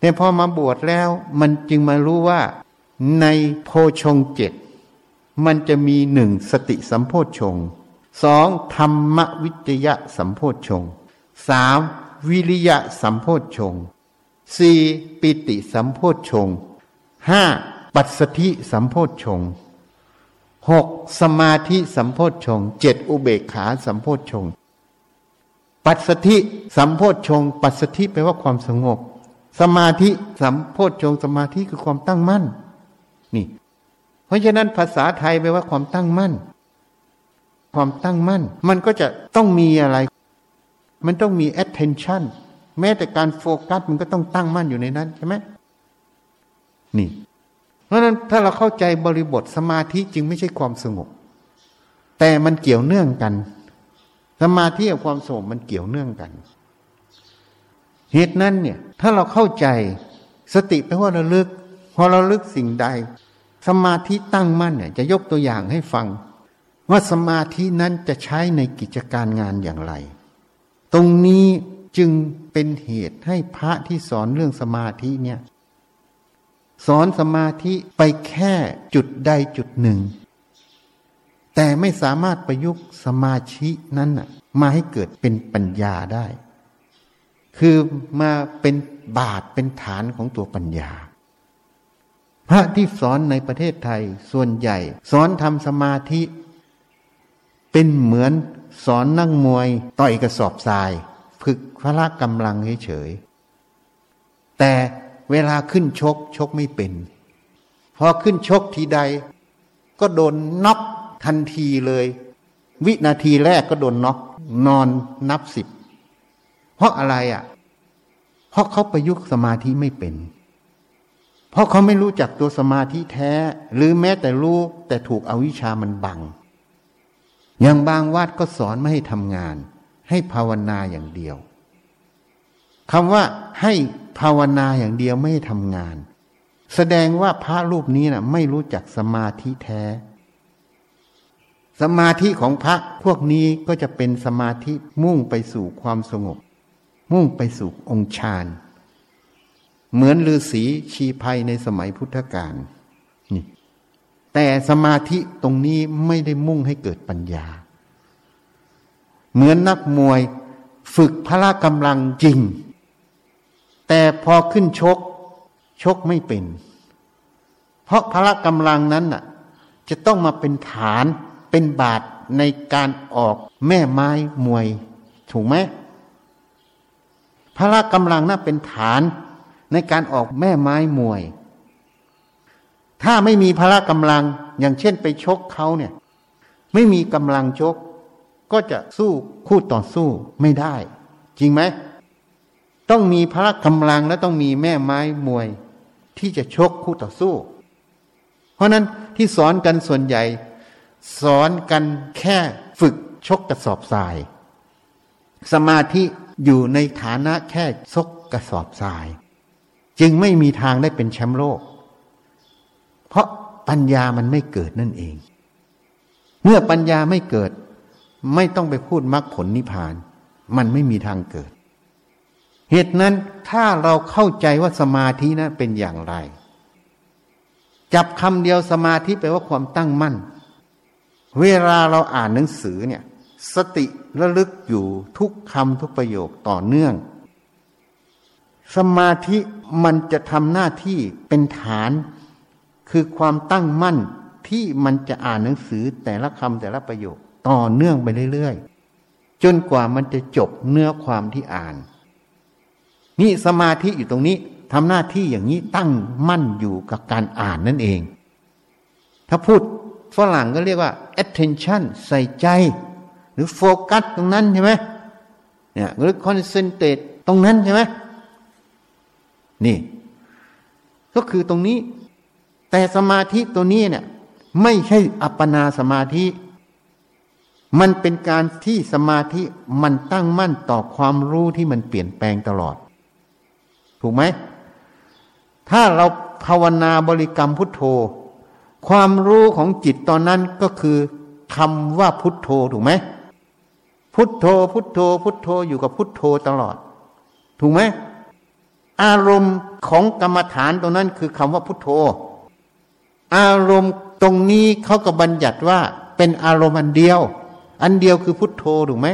A: แต่พอมาบวชแล้วมันจึงมารู้ว่าในโพชงเจ็ดมันจะมีหนึ่งสติสัมโพชง สองธรรมวิจยะสัมโพชฌงสามวิริยะสัมโพชฌงสี่ปิติสัมโพชฌงห้าปัสสธิสัมโพชฌงหกสมาธิสัมโพชฌงเจ็ดอุเบกขาสัมโพชฌงปัสสธิสัมโพชฌงปัสสธิแปลว่าความสงบ สมาธิสัมโพชฌงสมาธิคือความตั้งมั่น นี่ เพราะฉะนั้นภาษาไทยแปลว่าความตั้งมั่น ความตั้งมั่น มันก็จะต้องมีอะไร มันต้องมี attention แม้แต่การโฟกัสมันก็ต้องตั้งมั่นอยู่ในนั้นใช่ไหมนี่ เพราะนั้นถ้าเราเข้าใจบริบทสมาธิจึงไม่ใช่ความสงบ แต่มันเกี่ยวเนื่องกัน สมาธิกับความสงบมันเกี่ยวเนื่องกัน เหตุนั้นเนี่ย ถ้าเราเข้าใจสติแปลว่าระลึก พอเราลึกสิ่งใด สมาธิตั้งมั่นเนี่ย จะยกตัวอย่างให้ฟัง ว่าสมาธินั้นจะใช้ในกิจการงานอย่างไร ตรงนี้จึงเป็นเหตุให้พระที่สอนเรื่องสมาธิเนี่ยสอนสมาธิไปแค่จุดใดจุดหนึ่ง แต่ไม่สามารถประยุกต์สมาธินั้นมาให้เกิดเป็นปัญญาได้ คือมาเป็นบาทเป็นฐานของตัวปัญญา พระที่สอนในประเทศไทยส่วนใหญ่ สอนทำสมาธิ เป็นเหมือนสอนนั่งมวยต่อยกระสอบทราย ฝึกพละกำลังเฉยๆแต่เวลาขึ้นชกชกไม่เป็น พอขึ้นชกทีใด ก็โดนน็อกทันทีเลย วินาทีแรกก็โดนน็อกนอนนับสิบ เพราะอะไรอะ่ะ เพราะเขาประยุกต์สมาธิไม่เป็น เพราะเขาไม่รู้จักตัวสมาธิแท้ หรือแม้แต่รู้แต่ถูกอวิชามันบัง อย่างบางวัดก็สอนไม่ให้ทำงาน ให้ภาวนาอย่างเดียวคำว่าให้ภาวนาอย่างเดียวไม่ให้ทำงาน แสดงว่าพระรูปนี้นะ่ะไม่รู้จักสมาธิแท้ สมาธิของพระพวกนี้ก็จะเป็นสมาธิมุ่งไปสู่ความสงบ มุ่งไปสู่องค์ฌานเหมือนฤาษีชีภัยในสมัยพุทธกาล แต่สมาธิตรงนี้ไม่ได้มุ่งให้เกิดปัญญา เหมือนนักมวยฝึกพละกำลังจริง แต่พอขึ้นชก ชกไม่เป็น เพราะพละกำลังนั้นน่ะ จะต้องมาเป็นฐานเป็นบาทในการออกแม่ไม้มวย ถูกไหมพละกำลังน่ะเป็นฐานในการออกแม่ไม้มวย ถ้าไม่มีพละกำลัง อย่างเช่นไปชกเขาเนี่ย ไม่มีกำลังชก ก็จะสู้คู่ต่อสู้ไม่ได้ จริงไหม ต้องมีพละกำลังและต้องมีแม่ไม้มวย ที่จะชกคู่ต่อสู้ เพราะนั้นที่สอนกันส่วนใหญ่ สอนกันแค่ฝึกชกกระสอบทราย สมาธิอยู่ในฐานะแค่ชกกระสอบทราย จึงไม่มีทางได้เป็นแชมป์โลก ราะปัญญามันไม่เกิดนั่นเอง เมื่อปัญญาไม่เกิด ไม่ต้องไปพูดมรรคผลนิพพาน มันไม่มีทางเกิด เหตุนั้นถ้าเราเข้าใจว่าสมาธินะั้นเป็นอย่างไร จับคำเดียวสมาธิแปลว่าความตั้งมั่น เวลาเราอ่านหนังสือเนี่ย สติระลึกอยู่ทุกคำทุกประโยคต่อเนื่อง สมาธิมันจะทำหน้าที่เป็นฐาน คือความตั้งมั่นที่มันจะอ่านหนังสือแต่ละคำแต่ละประโยคต่อเนื่องไปเรื่อยๆ จนกว่ามันจะจบเนื้อความที่อ่าน นี่สมาธิอยู่ตรงนี้ทำหน้าที่อย่างนี้ตั้งมั่นอยู่กับการอ่านนั่นเอง ถ้าพูดฝรั่งก็เรียกว่า attention ใส่ใจ หรือโฟกัสตรงนั้นใช่ไหมเนี่ยหรือ concentrate ตรงนั้นใช่ไหมนี่ ก็คือตรงนี้ แต่สมาธิตัวนี้เนี่ย ไม่ใช่อัปปนาสมาธิ มันเป็นการที่สมาธิมันตั้งมั่นต่อความรู้ที่มันเปลี่ยนแปลงตลอด ถูกไหม ถ้าเราภาวนาบริกรรมพุทโธ ความรู้ของจิตตอนนั้นก็คือคำว่าพุทโธถูกไหมพุทโธ พุทโธ พุทโธอยู่กับพุทโธตลอด ถูกไหมอารมณ์ของกรรมฐานตรงนั้นคือคำว่าพุทโธ อารมณ์ตรงนี้เขาก็บัญญัติว่าเป็นอารมณ์อันเดียว อันเดียวคือพุทโธถูกไหม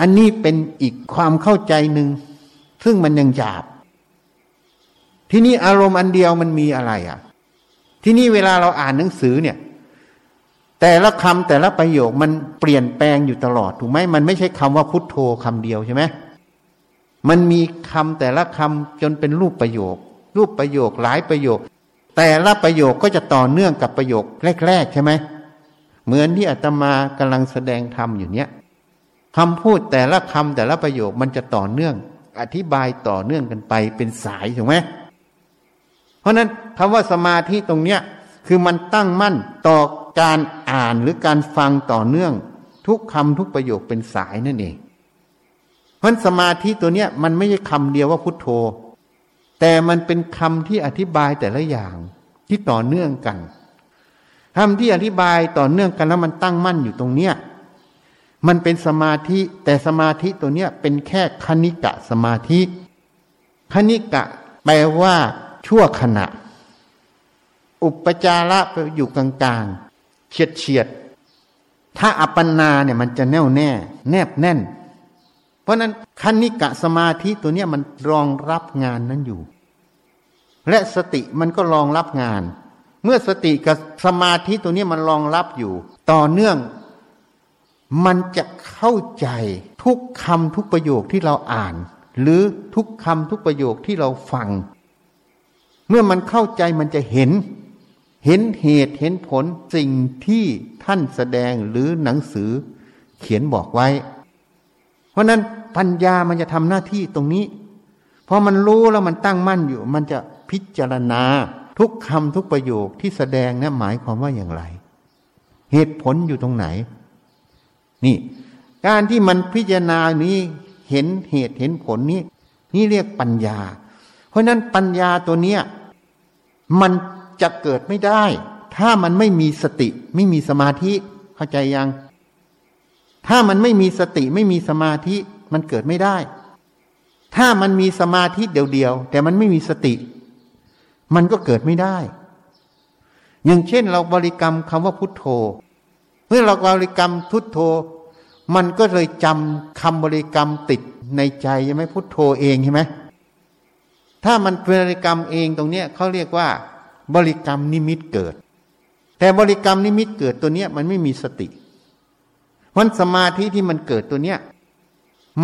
A: อันนี้เป็นอีกความเข้าใจหนึ่ง ซึ่งมันยังหยาบ ที่นี่อารมณ์อันเดียวมันมีอะไรอะ ที่นี่เวลาเราอ่านหนังสือเนี่ย แต่ละคำแต่ละประโยคมันเปลี่ยนแปลงอยู่ตลอดถูกไหมมันไม่ใช่คำว่าพุทโธคำเดียวใช่ไหมมันมีคำแต่ละคำจนเป็นรูปประโยค รูปประโยคหลายประโยค แต่ละประโยคก็จะต่อเนื่องกับประโยคแรก ๆ ใช่ไหมเหมือนที่อาตมากำลังแสดงธรรมอยู่เนี้ยคำพูดแต่ละคำแต่ละประโยคมันจะต่อเนื่อง อธิบายต่อเนื่องกันไปเป็นสายถูกไหมเพราะนั้นคำว่าสมาธิตรงเนี้ยคือมันตั้งมั่นต่อการอ่านหรือการฟังต่อเนื่อง ทุกคำทุกประโยคเป็นสายนั่นเองเพราะสมาธิตัวเนี้ยมันไม่ใช่คำเดียวว่าพุทโธ แต่มันเป็นคำที่อธิบายแต่ละอย่างที่ต่อเนื่องกันคำที่อธิบายต่อเนื่องกันแล้วมันตั้งมั่นอยู่ตรงเนี้ยมันเป็นสมาธิแต่สมาธิตัวเนี้ยเป็นแค่คณิกะสมาธิคณิกะแปลว่า ชั่วขณะ อุปจาระไปอยู่กลางๆเฉียดเฉียดถ้าอัปปนาเนี่ยมันจะแน่วแน่ แนบแน่น เพราะนั้นคณิกะสมาธิตัวนี้มันรองรับงานนั้นอยู่ และสติมันก็รองรับงาน เมื่อสติกับสมาธิตัวนี้มันรองรับอยู่ ต่อเนื่อง มันจะเข้าใจทุกคำทุกประโยคที่เราอ่าน หรือทุกคำทุกประโยคที่เราฟัง เมื่อมันเข้าใจมันจะเห็น เห็นเหตุเห็นผลสิ่งที่ท่านแสดงหรือหนังสือเขียนบอกไว้ เพราะนั้น ปัญญามันจะทำหน้าที่ตรงนี้พอมันรู้แล้วมันตั้งมั่นอยู่ มันจะพิจารณาทุกคำทุกประโยคที่แสดงนะหมายความว่าอย่างไร เหตุผลอยู่ตรงไหน นี่ การที่มันพิจารณานี้เห็นเหตุเห็นผลนี้ นี่เรียกปัญญา เพราะนั้นปัญญาตัวเนี้ยมันจะเกิดไม่ได้ ถ้ามันไม่มีสติ ไม่มีสมาธิเข้าใจยัง ถ้ามันไม่มีสติไม่มีสมาธิ มันเกิดไม่ได้ ถ้ามันมีสมาธิเดียวๆแต่มันไม่มีสติ มันก็เกิดไม่ได้ อย่างเช่น เราบริกรรมคำว่าพุทโธ เมื่อเราบริกรรมพุทโธ มันก็เลยจำคำบริกรรมติดในใจใช่ไหมพุทโธเองใช่ไหมถ้ามันเป็นบริกรรมเองตรงเนี้ยเขาเรียกว่า บริกรรมนิมิตเกิด แต่บริกรรมนิมิตเกิดตัวเนี้ยมันไม่มีสติมันสมาธิที่มันเกิดตัวเนี้ย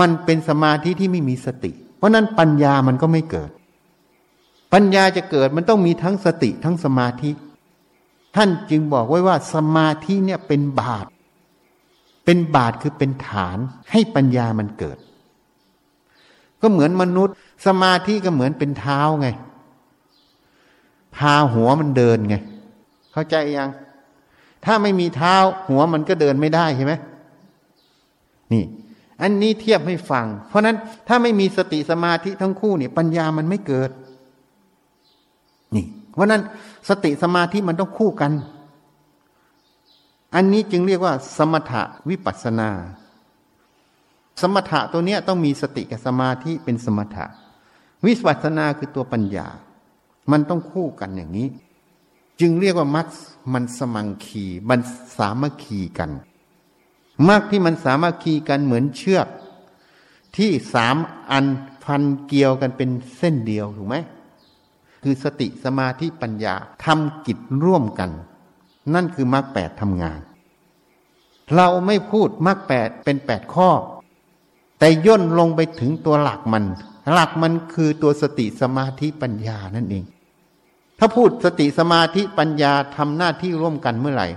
A: มันเป็นสมาธิที่ไม่มีสติ เพราะนั้นปัญญามันก็ไม่เกิด ปัญญาจะเกิดมันต้องมีทั้งสติทั้งสมาธิ ท่านจึงบอกไว้ว่าสมาธิเนี่ยเป็นบาท เป็นบาทคือเป็นฐานให้ปัญญามันเกิด ก็เหมือนมนุษย์ สมาธิก็เหมือนเป็นเท้าไง พาหัวมันเดินไง เข้าใจยัง ถ้าไม่มีเท้าหัวมันก็เดินไม่ได้ใช่ไหมนี่ อันนี้เทียบให้ฟัง เพราะนั้นถ้าไม่มีสติสมาธิทั้งคู่เนี่ยปัญญามันไม่เกิด นี่เพราะนั้นสติสมาธิมันต้องคู่กัน อันนี้จึงเรียกว่า สมถะวิปัสนา สมถะตัวเนี้ยต้องมีสติกับสมาธิเป็นสมถะ วิปัสสนาคือตัวปัญญา มันต้องคู่กันอย่างนี้ จึงเรียกว่ามัคมันสมังคีมันสามัคคีกัน มากที่มันสามารถคีกันเหมือนเชือก ที่สามอันพันเกี่ยวกันเป็นเส้นเดียวถูกไหมคือสติสมาธิปัญญาทำกิจร่วมกัน นั่นคือมรรคแปดทำงาน เราไม่พูดมรรคแปดเป็นแปดข้อ แต่ย่นลงไปถึงตัวหลักมัน หลักมันคือตัวสติสมาธิปัญญานั่นเอง ถ้าพูดสติสมาธิปัญญาทำหน้าที่ร่วมกันเมื่อไหร่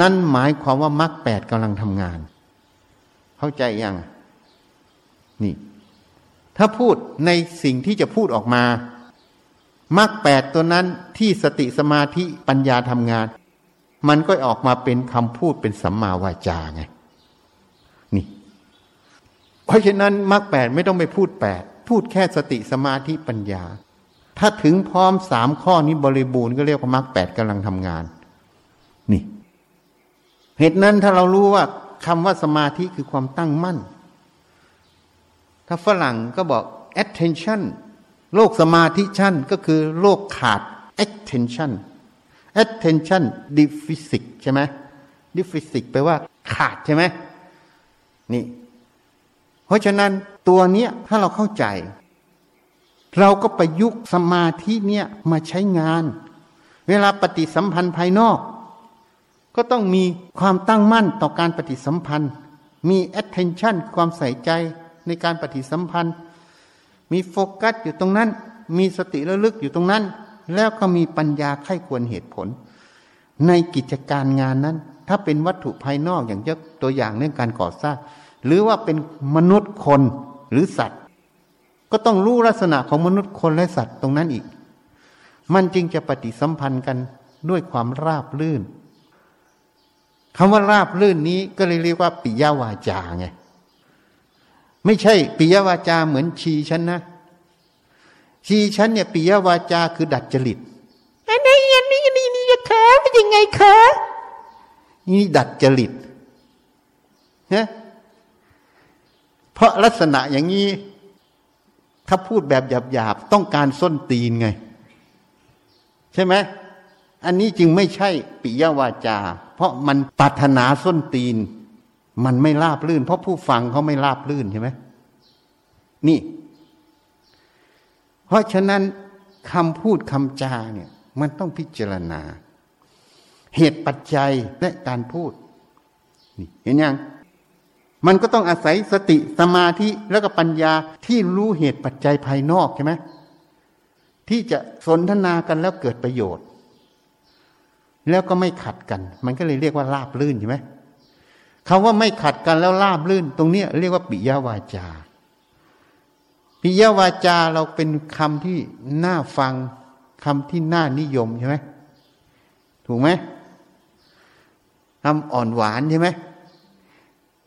A: นั่นหมายความว่ามรรคแปดกำลังทำงาน เข้าใจยังนี่ ถ้าพูดในสิ่งที่จะพูดออกมามรรคแปดตัวนั้นที่สติสมาธิปัญญาทำงาน มันก็ออกมาเป็นคำพูดเป็นสัมมาวาจาไง นี่ เพราะฉะนั้นมรรคแปดไม่ต้องไปพูดแปดพูดแค่สติสมาธิปัญญา ถ้าถึงพร้อมสามข้อนี้บริบูรณ์ก็เรียกว่ามรรคแปดกำลังทำงาน นี่ เหตุนั้นถ้าเรารู้ว่าคำว่าสมาธิคือความตั้งมั่น ถ้าฝรั่งก็บอก attention โลกสมาธิชั่นก็คือโลกขาด attention attention deficit ใช่ไหม deficit แปลว่าขาดใช่ไหมนี่ เพราะฉะนั้นตัวเนี้ยถ้าเราเข้าใจ เราก็ประยุกต์สมาธิเนี่ยมาใช้งาน เวลาปฏิสัมพันธ์ภายนอก ก็ต้องมีความตั้งมั่นต่อการปฏิสัมพันธ์ มี attention ความใส่ใจในการปฏิสัมพันธ์ มีโฟกัสอยู่ตรงนั้น มีสติระลึกอยู่ตรงนั้น แล้วก็มีปัญญาไข้ควรเหตุผล ในกิจการงานนั้น ถ้าเป็นวัตถุภายนอกอย่างยกตัวอย่างเรื่องการก่อสร้าง หรือว่าเป็นมนุษย์คนหรือสัตว์ ก็ต้องรู้ลักษณะของมนุษย์คนและสัตว์ตรงนั้นอีก มันจึงจะปฏิสัมพันธ์กันด้วยความราบลื่น คำว่าราบลื่นนี้ก็เลยเรียกว่าปิยวาจาไงไม่ใช่ปิยวาจาเหมือนชีฉันนะชีฉันเนี่ยปิยวาจาคือดัดจริตอันนี้อันนี้อันี่นี่คะเป็นยังไงคะนี่ดัดจริตนะเพราะลักษณะอย่างนี้ ถ้าพูดแบบหยาบๆต้องการส้นตีนไง ใช่ไหม อันนี้จึงไม่ใช่ปิยวาจา เพราะมันปรารถนาส้นตีน มันไม่ราบลื่น เพราะผู้ฟังเขาไม่ราบลื่นใช่ไหมนี่ เพราะฉะนั้นคำพูดคำจาเนี่ยมันต้องพิจารณา เหตุปัจจัยและการพูดนี่เห็นยังมันก็ต้องอาศัยสติสมาธิแล้วก็ปัญญาที่รู้เหตุปัจจัยภายนอกใช่ไหมที่จะสนทนากันแล้วเกิดประโยชน์ แล้วก็ไม่ขัดกัน มันก็เลยเรียกว่าราบลื่นใช่ไหมคำว่าไม่ขัดกันแล้วราบลื่น ตรงเนี้ยเรียกว่าปิยวาจา ปิยวาจาเราเป็นคำที่น่าฟังคำที่น่านิยมใช่ไหมถูกไหมคำอ่อนหวานใช่ไหม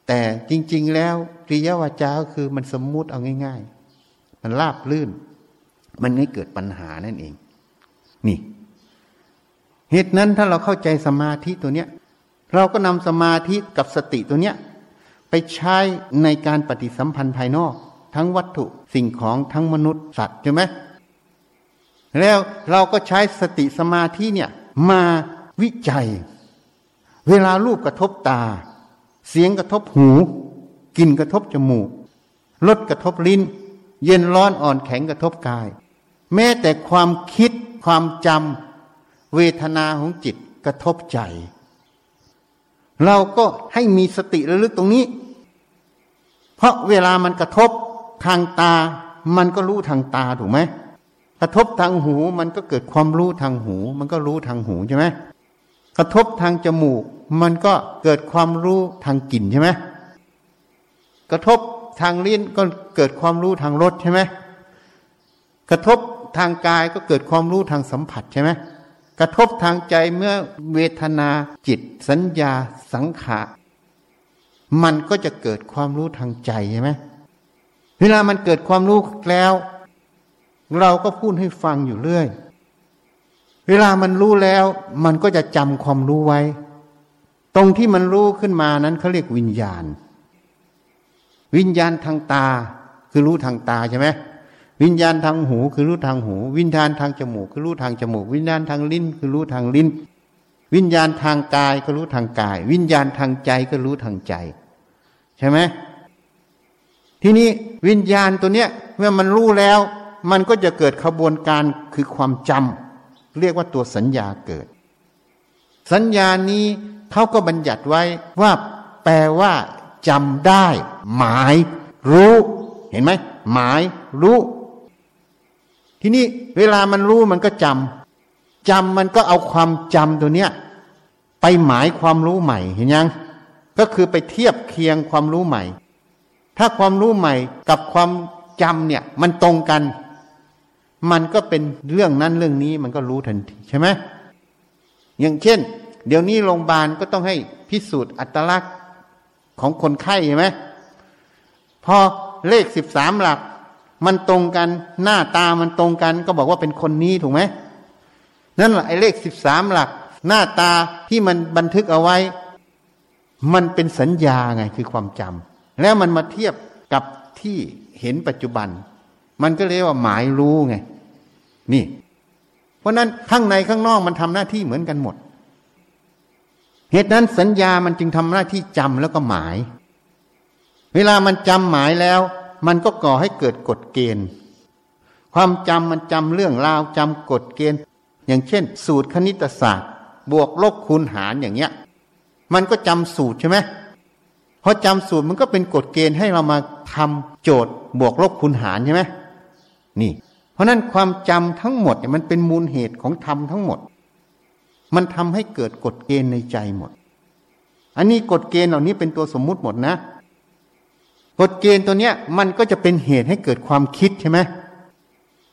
A: แต่จริง ๆ แล้วปิยวาจาก็คือมันสมมุติเอาง่าย ๆ มันราบลื่น มันไม่เกิดปัญหานั่นเอง นี่ เหตุนั้นถ้าเราเข้าใจสมาธิตัวเนี้ย เราก็นำสมาธิกับสติตัวเนี้ย ไปใช้ในการปฏิสัมพันธ์ภายนอก ทั้งวัตถุสิ่งของทั้งมนุษย์สัตว์ใช่ไหมแล้วเราก็ใช้สติสมาธิเนี่ยมาวิจัย เวลารูปกระทบตา เสียงกระทบหูกลิ่นกระทบจมูกรสกระทบลิ้น เย็นร้อนอ่อนแข็งกระทบกาย แม้แต่ความคิดความจำ เวทนาของจิตกระทบใจ เราก็ให้มีสติระลึกตรงนี้ เพราะเวลามันกระทบทางตา มันก็รู้ทางตาถูกไหมกระทบทางหูมันก็เกิดความรู้ทางหู มันก็รู้ทางหูใช่ไหมกระทบทางจมูก มันก็เกิดความรู้ทางกลิ่นใช่ไหมกระทบทางลิ้นก็เกิดความรู้ทางรสใช่ไหมกระทบทางกายก็เกิดความรู้ทางสัมผัสใช่ไหม กระทบทางใจเมื่อเวทนาจิตสัญญาสังขารมันก็จะเกิดความรู้ทางใจใช่ไหมเวลามันเกิดความรู้แล้ว เราก็พูดให้ฟังอยู่เรื่อย เวลามันรู้แล้ว มันก็จะจำความรู้ไว้ ตรงที่มันรู้ขึ้นมานั้นเขาเรียกวิญญาณ วิญญาณทางตาคือรู้ทางตาใช่ไหม วิญญาณทางหูคือรู้ทางหู วิญญาณทางจมูกคือรู้ทางจมูก วิญญาณทางลิ้นคือรู้ทางลิ้น วิญญาณทางกายก็รู้ทางกาย วิญญาณทางใจก็รู้ทางใจ ใช่ไหมทีนี้วิญญาณตัวเนี้ยเมื่อมันรู้แล้ว มันก็จะเกิดขบวนการคือความจำเรียกว่าตัวสัญญาเกิด สัญญานี้เขาก็บัญญัติไว้ว่าแปลว่าจำได้ หมาย รู้ เห็นไหมหมายรู้ ทีนี้เวลามันรู้มันก็จำจำมันก็เอาความจำตัวเนี้ยไปหมายความรู้ใหม่เห็นยัง ก็คือไปเทียบเคียงความรู้ใหม่ ถ้าความรู้ใหม่กับความจำเนี่ยมันตรงกัน มันก็เป็นเรื่องนั้นเรื่องนี้มันก็รู้ทันทีใช่ไหมอย่างเช่น เดี๋ยวนี้โรงพยาบาลก็ต้องให้พิสูจน์อัตลักษณ์ของคนไข้ใช่ไหมพอเลขสิบสามหลัก มันตรงกันหน้าตามันตรงกัน ก็บอกว่าเป็นคนนี้ถูกไหมนั่นแหละไอ้เลขสิบสามหลัก หน้าตาที่มันบันทึกเอาไว้ มันเป็นสัญญาไงคือความจำแล้วมันมาเทียบกับที่เห็นปัจจุบัน มันก็เรียกว่าหมายรู้ไง นี่ เพราะนั้นข้างในข้างนอกมันทำหน้าที่เหมือนกันหมด เหตุนั้นสัญญามันจึงทำหน้าที่จำแล้วก็หมาย เวลามันจำหมายแล้ว มันก็ก่อให้เกิดกฎเกณฑ์ ความจำมันจำเรื่องราวจำกฎเกณฑ์ อย่างเช่น สูตรคณิตศาสตร์ บวกลบคูณหารอย่างเงี้ย มันก็จำสูตรใช่ไหมพอจำสูตรมันก็เป็นกฎเกณฑ์ให้เรามาทำโจทย์บวกลบคูณหารใช่ไหมนี่ เพราะนั้นความจำทั้งหมดเนี่ยมันเป็นมูลเหตุของธรรมทั้งหมด มันทำให้เกิดกฎเกณฑ์ในใจหมด อันนี้กฎเกณฑ์เหล่านี้เป็นตัวสมมุติหมดนะ กฎเกณฑ์ตัวเนี้ยมันก็จะเป็นเหตุให้เกิดความคิดใช่ไหม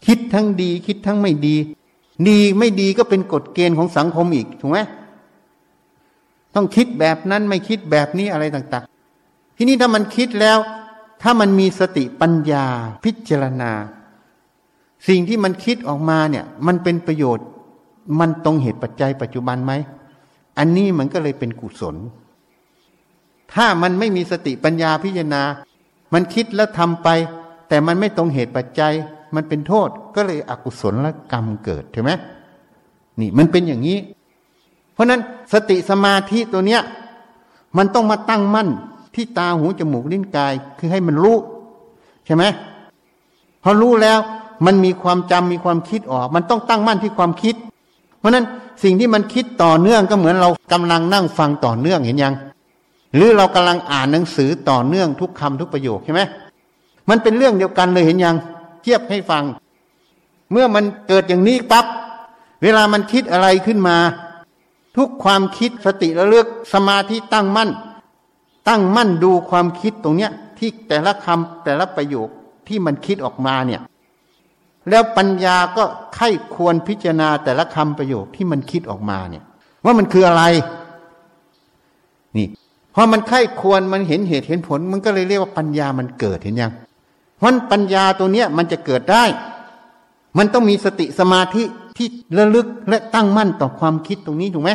A: คิดทั้งดีคิดทั้งไม่ดี ดีไม่ดีก็เป็นกฎเกณฑ์ของสังคมอีกถูกไหมต้องคิดแบบนั้นไม่คิดแบบนี้อะไรต่าง ๆ ทีนี้ถ้ามันคิดแล้ว ถ้ามันมีสติปัญญาพิจารณา สิ่งที่มันคิดออกมาเนี่ย มันเป็นประโยชน์ มันตรงเหตุปัจจัยปัจจุบันไหมอันนี้มันก็เลยเป็นกุศล ถ้ามันไม่มีสติปัญญาพิจารณา มันคิดแล้วทำไป แต่มันไม่ตรงเหตุปัจจัย มันเป็นโทษก็เลยอกุศลและกรรมเกิดใช่ไหมนี่มันเป็นอย่างนี้ เพราะนั้นสติสมาธิตัวเนี้ย มันต้องมาตั้งมั่นที่ตาหูจมูกลิ้นกายคือให้มันรู้ใช่ไหมพอรู้แล้วมันมีความจำมีความคิดออก มันต้องตั้งมั่นที่ความคิด เพราะนั้นสิ่งที่มันคิดต่อเนื่องก็เหมือนเรากำลังนั่งฟังต่อเนื่องเห็นยัง หรือเรากำลังอ่านหนังสือต่อเนื่องทุกคำทุกประโยคใช่ไหมมันเป็นเรื่องเดียวกันเลยเห็นยัง เทียบให้ฟัง เมื่อมันเกิดอย่างนี้ปับ๊บเวลามันคิดอะไรขึ้นมา ทุกความคิดสติระลึกสมาธิตั้งมั่น ตั้งมั่นดูความคิดตรงเนี้ย ที่แต่ละคำแต่ละประโยคที่มันคิดออกมาเนี่ย แล้วปัญญาก็ไข้ควรพิจารณาแต่ละคำประโยคที่มันคิดออกมาเนี่ย ว่ามันคืออะไร นี่ พอมันไข้ควรมันเห็นเหตุเห็นผล มันก็เลยเรียกว่าปัญญามันเกิดเห็นยังเพราะปัญญาตัวเนี้ยมันจะเกิดได้ มันต้องมีสติสมาธิที่ระลึกและตั้งมั่นต่อความคิดตรงนี้ถูกไหม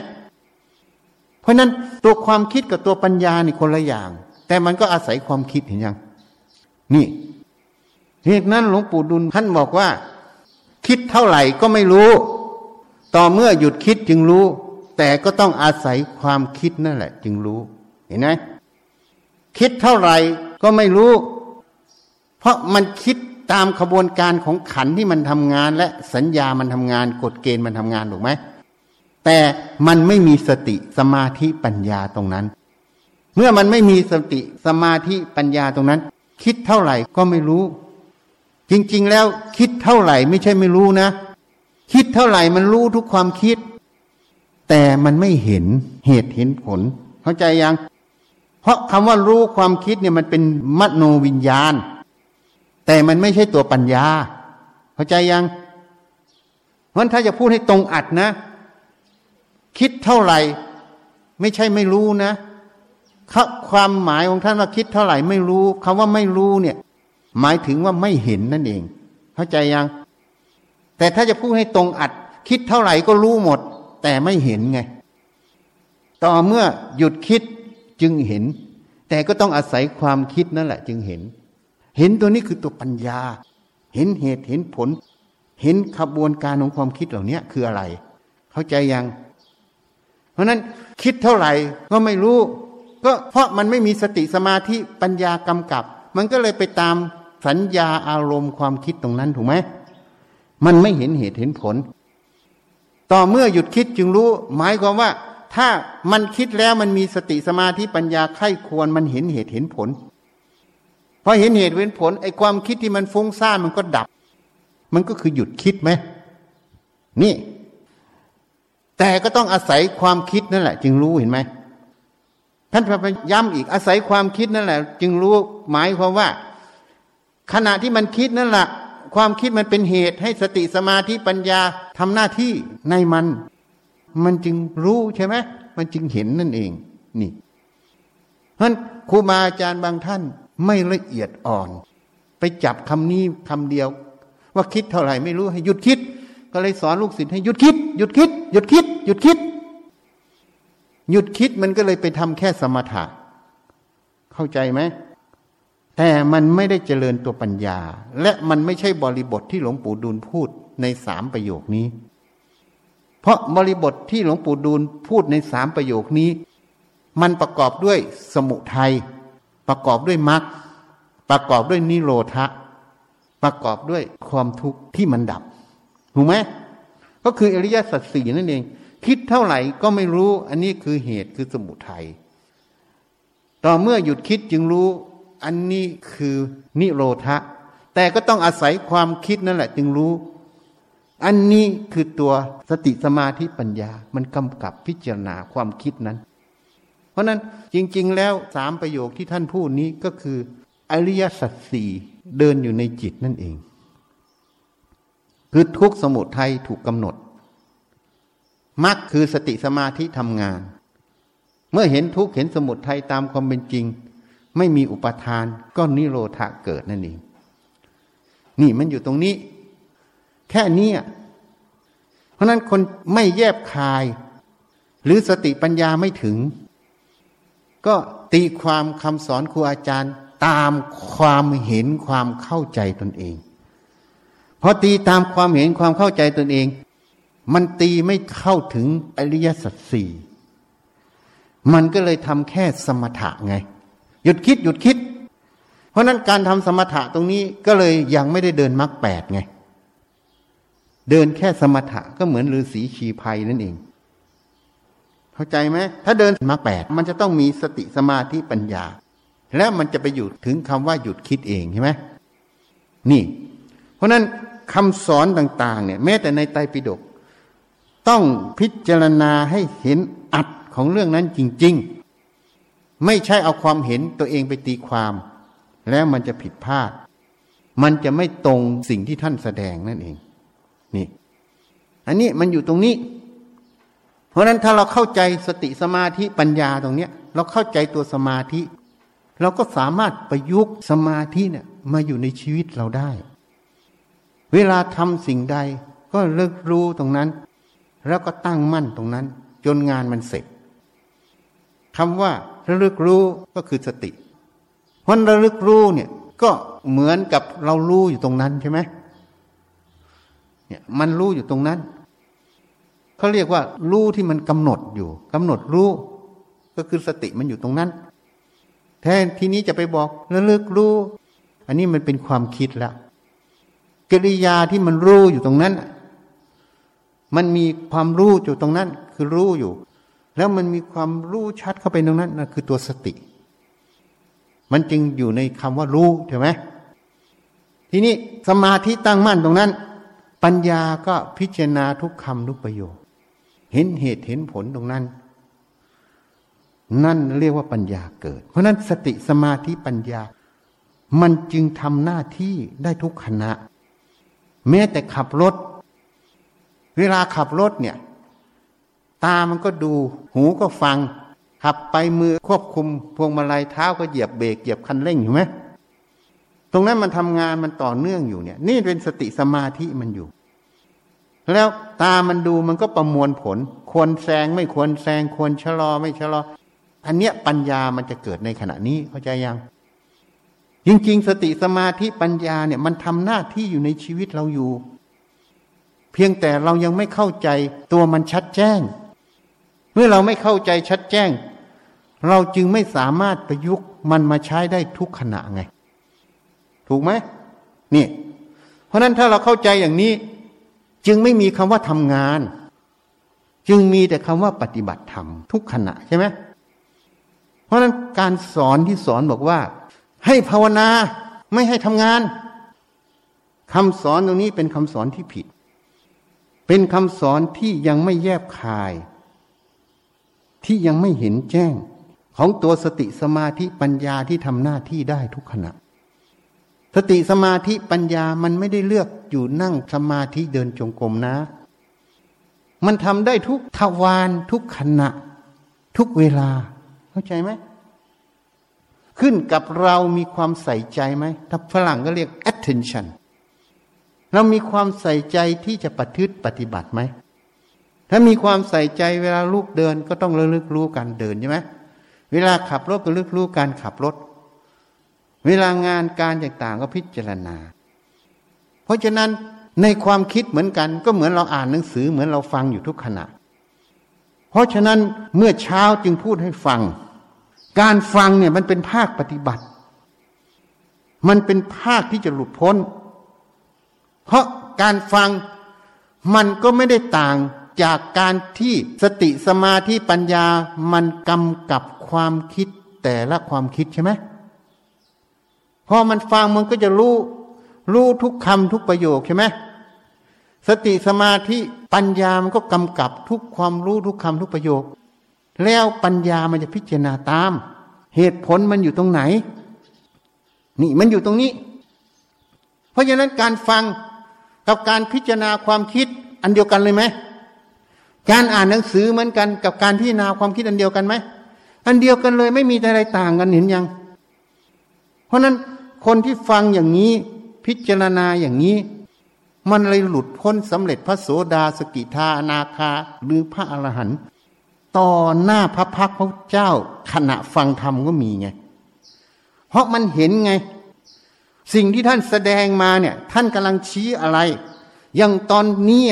A: เพราะนั้นตัวความคิดกับตัวปัญญานี่คนละอย่าง แต่มันก็อาศัยความคิดเห็นยัง นี่เหตุนั้นหลวงปู่ดุลท่านบอกว่า คิดเท่าไหร่ก็ไม่รู้ ต่อเมื่อหยุดคิดจึงรู้ แต่ก็ต้องอาศัยความคิดนั่นแหละ จึงรู้ เห็นไหมคิดเท่าไหร่ก็ไม่รู้ เพราะมันคิดตามขบวนการของขันที่มันทำงาน และสัญญามันทำงาน กฎเกณฑ์มันทำงานถูกไหมแต่มันไม่มีสติสมาธิปัญญาตรงนั้น เมื่อมันไม่มีสติสมาธิปัญญาตรงนั้น คิดเท่าไหร่ก็ไม่รู้ จริง ๆ แล้วคิดเท่าไหร่ไม่ใช่ไม่รู้นะ คิดเท่าไหร่มันรู้ทุกความคิด แต่มันไม่เห็นเหตุเห็นผล เข้าใจยัง เพราะคำว่ารู้ความคิดเนี่ยมันเป็นมโนวิญญาณ แต่มันไม่ใช่ตัวปัญญา เข้าใจยังเพราะถ้าจะพูดให้ตรงอัดนะ คิดเท่าไหร่ ไม่ใช่ไม่รู้นะความหมายของท่านว่าคิดเท่าไหร่ไม่รู้คำว่าไม่รู้เนี่ย หมายถึงว่าไม่เห็นนั่นเอง เข้าใจยัง แต่ถ้าจะพูดให้ตรงอัด คิดเท่าไหร่ก็รู้หมด แต่ไม่เห็นไง ต่อเมื่อหยุดคิด จึงเห็น แต่ก็ต้องอาศัยความคิดนั่นแหละ จึงเห็น เห็นตัวนี้คือตัวปัญญา เห็นเหตุเห็นผล เห็นขบวนการของความคิดเหล่านี้คืออะไร เข้าใจยัง เพราะนั้นคิดเท่าไหร่ก็ไม่รู้ ก็เพราะมันไม่มีสติสมาธิปัญญากำกับ มันก็เลยไปตามสัญญาอารมณ์ความคิดตรงนั้นถูกไหมมันไม่เห็นเหตุเห็นผล ต่อเมื่อหยุดคิดจึงรู้ หมายความว่า ถ้ามันคิดแล้วมันมีสติสมาธิปัญญาไข้ควรมันเห็นเหตุเห็นผลพอเห็นเหตุเห็นผลไอ้ความคิดที่มันฟุ้งซ่านมันก็ดับ มันก็คือหยุดคิดไหมนี่ แต่ก็ต้องอาศัยความคิดนั่นแหละ จึงรู้เห็นไหมท่านไปย้ำอีกอาศัยความคิดนั่นแหละ จึงรู้หมายความว่า ขณะที่มันคิดนั่นแหละความคิดมันเป็นเหตุให้สติสมาธิปัญญาทำหน้าที่ในมัน มันจึงรู้ใช่ไหมมันจึงเห็นนั่นเอง นี่เพราะครูบาอาจารย์บางท่านไม่ละเอียดอ่อน ไปจับคำนี้คำเดียว ว่าคิดเท่าไหร่ไม่รู้ให้หยุดคิด ก็เลยสอนลูกศิษย์ให้หยุดคิด หยุดคิด หยุดคิด หยุดคิด หยุดคิดมันก็เลยไปทำแค่สมถะ เข้าใจไหมแต่มันไม่ได้เจริญตัวปัญญา และมันไม่ใช่บริบทที่หลวงปู่ดูลพูดในสามประโยคนี้ เพราะบริบทที่หลวงปู่ดูลพูดในสามประโยคนี้ มันประกอบด้วยสมุทัยประกอบด้วยมรรคประกอบด้วยนิโรธะประกอบด้วยความทุกข์ที่มันดับถูกไหมก็คืออริยสัจสี่นั่นเอง คิดเท่าไหร่ก็ไม่รู้ อันนี้คือเหตุคือสมุทัยต่อเมื่อหยุดคิดจึงรู้ อันนี้คือนิโรธะแต่ก็ต้องอาศัยความคิดนั่นแหละ จึงรู้ อันนี้คือตัวสติสมาธิปัญญา มันกำกับพิจารณาความคิดนั้น เพราะนั้นจริง ๆ แล้วสามประโยคที่ท่านพูดนี้ก็คือ อริยสัจสี่เดินอยู่ในจิตนั่นเอง คือทุกสมุทัยถูกกำหนดมรรคคือสติสมาธิทำงาน เมื่อเห็นทุกเห็นสมุทัยตามความเป็นจริง ไม่มีอุปทานก็นิโรธะเกิดนั่นเองนี่มันอยู่ตรงนี้ แค่นี้เพราะนั้นคนไม่แยบคาย หรือสติปัญญาไม่ถึง ก็ตีความคำสอนครูอาจารย์ตามความเห็นความเข้าใจตนเองพอตีตามความเห็นความเข้าใจตนเอง มันตีไม่เข้าถึงอริยสัจสี่มันก็เลยทำแค่สมถะไง หยุดคิดหยุดคิด เพราะนั้นการทำสมถะตรงนี้ก็เลยยังไม่ได้เดินมรรคแปดไง เดินแค่สมถะก็เหมือนฤาษีชีภัยนั่นเอง เข้าใจไหมถ้าเดินมรรคแปดมันจะต้องมีสติสมาธิปัญญา และมันจะไปหยุดถึงคำว่าหยุดคิดเองใช่ไหมนี่ เพราะนั้นคำสอนต่าง ๆ เนี่ย แม้แต่ในไตรปิฎกต้องพิจารณาให้เห็นอัดของเรื่องนั้นจริง ๆ ไม่ใช่เอาความเห็นตัวเองไปตีความ แล้วมันจะผิดพลาด มันจะไม่ตรงสิ่งที่ท่านแสดงนั่นเอง อันนี้มันอยู่ตรงนี้ เพราะนั้นถ้าเราเข้าใจสติสมาธิปัญญาตรงเนี้ย เราเข้าใจตัวสมาธิ เราก็สามารถประยุกต์สมาธิเนี่ยมาอยู่ในชีวิตเราได้ เวลาทำสิ่งใดก็เลิกรู้ตรงนั้น แล้วก็ตั้งมั่นตรงนั้น จนงานมันเสร็จคำว่าระลึกรู้ก็คือสติเพราะระลึกรู้เนี่ยก็เหมือนกับเรารู้อยู่ตรงนั้นใช่ไหม เนี่ยมันรู้อยู่ตรงนั้นเขาเรียกว่ารู้ที่มันกำหนดอยู่กำหนดรู้ ก็คือสติมันอยู่ตรงนั้น แทนทีนี้จะไปบอกระลึกรู้ อันนี้มันเป็นความคิดแล้วกิริยาที่มันรู้อยู่ตรงนั้น มันมีความรู้อยู่ตรงนั้น คือรู้อยู่ แล้วมันมีความรู้ชัดเข้าไปตรงนั้นนั่นคือตัวสติ มันจึงอยู่ในคำว่ารู้ใช่ไหมทีนี้สมาธิตั้งมั่นตรงนั้น ปัญญาก็พิจารณาทุกคำทุกประโยค เห็นเหตุเห็นผลตรงนั้น นั่นเรียกว่าปัญญาเกิด เพราะนั้นสติสมาธิปัญญา มันจึงทำหน้าที่ได้ทุกขณะ แม้แต่ขับรถ เวลาขับรถเนี่ย ตามันก็ดู หูก็ฟัง ขับไปมือควบคุมพวงมาลัยเท้าก็เหยียบเบรกเหยียบคันเร่งอยู่ไหม ตรงนั้นมันทำงานมันต่อเนื่องอยู่เนี่ย นี่เป็นสติสมาธิมันอยู่ แล้วตามันดูมันก็ประมวลผล ควรแซงไม่ควรแซงควรชะลอไม่ชะลออันเนี้ยปัญญามันจะเกิดในขณะนี้เข้าใจยังจริงๆ สติสมาธิปัญญาเนี่ยมันทำหน้าที่อยู่ในชีวิตเราอยู่ เพียงแต่เรายังไม่เข้าใจตัวมันชัดแจ้ง เมื่อเราไม่เข้าใจชัดแจ้ง เราจึงไม่สามารถประยุกต์มันมาใช้ได้ทุกขณะไง ถูกไหมนี่ เพราะนั้นถ้าเราเข้าใจอย่างนี้ จึงไม่มีคำว่าทำงาน จึงมีแต่คำว่าปฏิบัติธรรมทุกขณะใช่ไหมเพราะนั้นการสอนที่สอนบอกว่า ให้ภาวนาไม่ให้ทำงานคำสอนตรงนี้เป็นคำสอนที่ผิด เป็นคำสอนที่ยังไม่แยบคาย ที่ยังไม่เห็นแจ้งของตัวสติสมาธิปัญญาที่ทำหน้าที่ได้ทุกขณะ สติสมาธิปัญญามันไม่ได้เลือกอยู่นั่งสมาธิเดินจงกรมนะ มันทำได้ทุกทวารทุกขณะ ทุกเวลา เข้าใจไหมขึ้นกับเรามีความใส่ใจไหมถ้าฝรั่งก็เรียก attention เรามีความใส่ใจที่จะปฏิบัติปฏิบัติไหม ถ้ามีความใส่ใจเวลาลูกเดินก็ต้องระลึกรู้การเดินใช่ไหม เวลาขับรถก็ลึกรู้การขับรถ เวลางานการต่างๆก็พิจารณา เพราะฉะนั้นในความคิดเหมือนกัน ก็เหมือนเราอ่านหนังสือเหมือนเราฟังอยู่ทุกขณะ เพราะฉะนั้นเมื่อเช้าจึงพูดให้ฟัง การฟังเนี่ยมันเป็นภาคปฏิบัติ มันเป็นภาคที่จะหลุดพ้น เพราะการฟังมันก็ไม่ได้ต่างจากการที่สติสมาธิปัญญามันกำกับความคิดแต่ละความคิดใช่ไหม พอมันฟังมันก็จะรู้รู้ทุกคำทุกประโยคใช่ไหมสติสมาธิปัญญามันก็กำกับทุกความรู้ทุกคำทุกประโยค แล้วปัญญามันจะพิจารณาตาม เหตุผลมันอยู่ตรงไหน นี่มันอยู่ตรงนี้ เพราะฉะนั้นการฟังกับการพิจารณาความคิดอันเดียวกันเลยไหมการอ่านหนังสือเหมือนกันกับการพิจารณาความคิดอันเดียวกันไหมอันเดียวกันเลยไม่มีอะไรต่างกันเห็นยัง ราะนั้นคนที่ฟังอย่างนี้พิจารณาอย่างนี้ มันเลยหลุดพ้นสำเร็จพระโสดาสกิทานาคาหรือพระอรหันต์ต่อหน้าพระพักพระเจ้าขณะฟังธรรมก็มีไง เพราะมันเห็นไง สิ่งที่ท่านแสดงมาเนี่ย ท่านกำลังชี้อะไร อย่างตอนนี้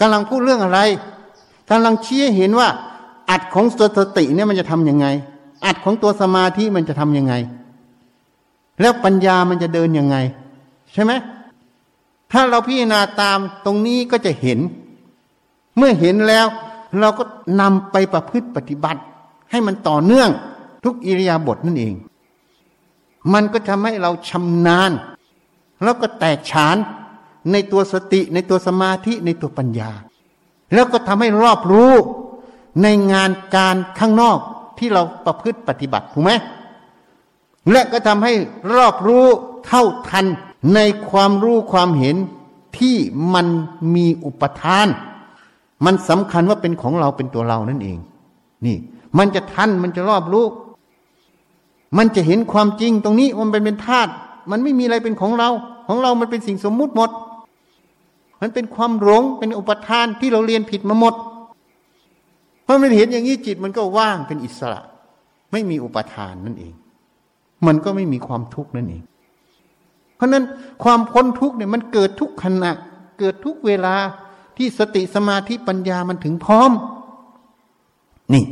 A: กำลังพูดเรื่องอะไรกำลังชี้เห็นว่า อัดของตัวสติเนี่ยมันจะทำยังไง อัดของตัวสมาธิมันจะทำยังไง แล้วปัญญามันจะเดินยังไง ใช่ไหมถ้าเราพิจารณาตามตรงนี้ก็จะเห็น เมื่อเห็นแล้ว เราก็นำไปประพฤติปฏิบัติ ให้มันต่อเนื่องทุกอิริยาบถนั่นเอง มันก็ทำให้เราชำนาญ แล้วก็แตกฉานในตัวสติในตัวสมาธิในตัวปัญญา แล้วก็ทำให้รอบรู้ในงานการข้างนอกที่เราประพฤติปฏิบัติถูกไหม และก็ทำให้รอบรู้เท่าทันในความรู้ความเห็นที่มันมีอุปทาน มันสำคัญว่าเป็นของเราเป็นตัวเรานั่นเอง นี่ มันจะทันมันจะรอบรู้ มันจะเห็นความจริงตรงนี้มันเป็นเป็นธาตุมันไม่มีอะไรเป็นของเรา ของเรามันเป็นสิ่งสมมุติหมด มันเป็นความหลงเป็นอุปทานที่เราเรียนผิดมาหมดเพราะมันเห็นอย่างนี้จิตมันก็ว่างเป็นอิสระ ไม่มีอุปทานนั่นเอง มันก็ไม่มีความทุกข์นั่นเอง เพราะนั้นความพ้นทุกข์เนี่ยมันเกิดทุกขณะ เกิดทุกเวลาที่สติสมาธิปัญญามันถึงพร้อม นี่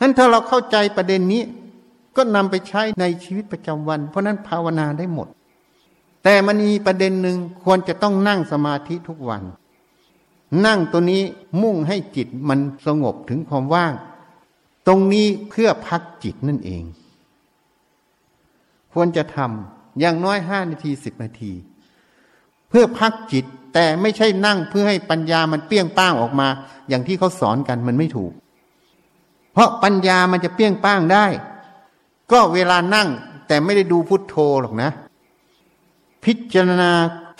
A: นั้นถ้าเราเข้าใจประเด็นนี้ ก็นำไปใช้ในชีวิตประจำวัน เพราะนั้นภาวนาได้หมด แต่มันมีประเด็นหนึ่งควรจะต้องนั่งสมาธิทุกวัน นั่งตัวนี้มุ่งให้จิตมันสงบถึงความว่าง ตรงนี้เพื่อพักจิตนั่นเอง ควรจะทำอย่างน้อยห้านาทีสิบนาที เพื่อพักจิตแต่ไม่ใช่นั่งเพื่อให้ปัญญามันเปี้ยงป้างออกมา อย่างที่เขาสอนกันมันไม่ถูก เพราะปัญญามันจะเปี้ยงป้างได้ ก็เวลานั่งแต่ไม่ได้ดูพุทโธหรอกนะ พิจารณา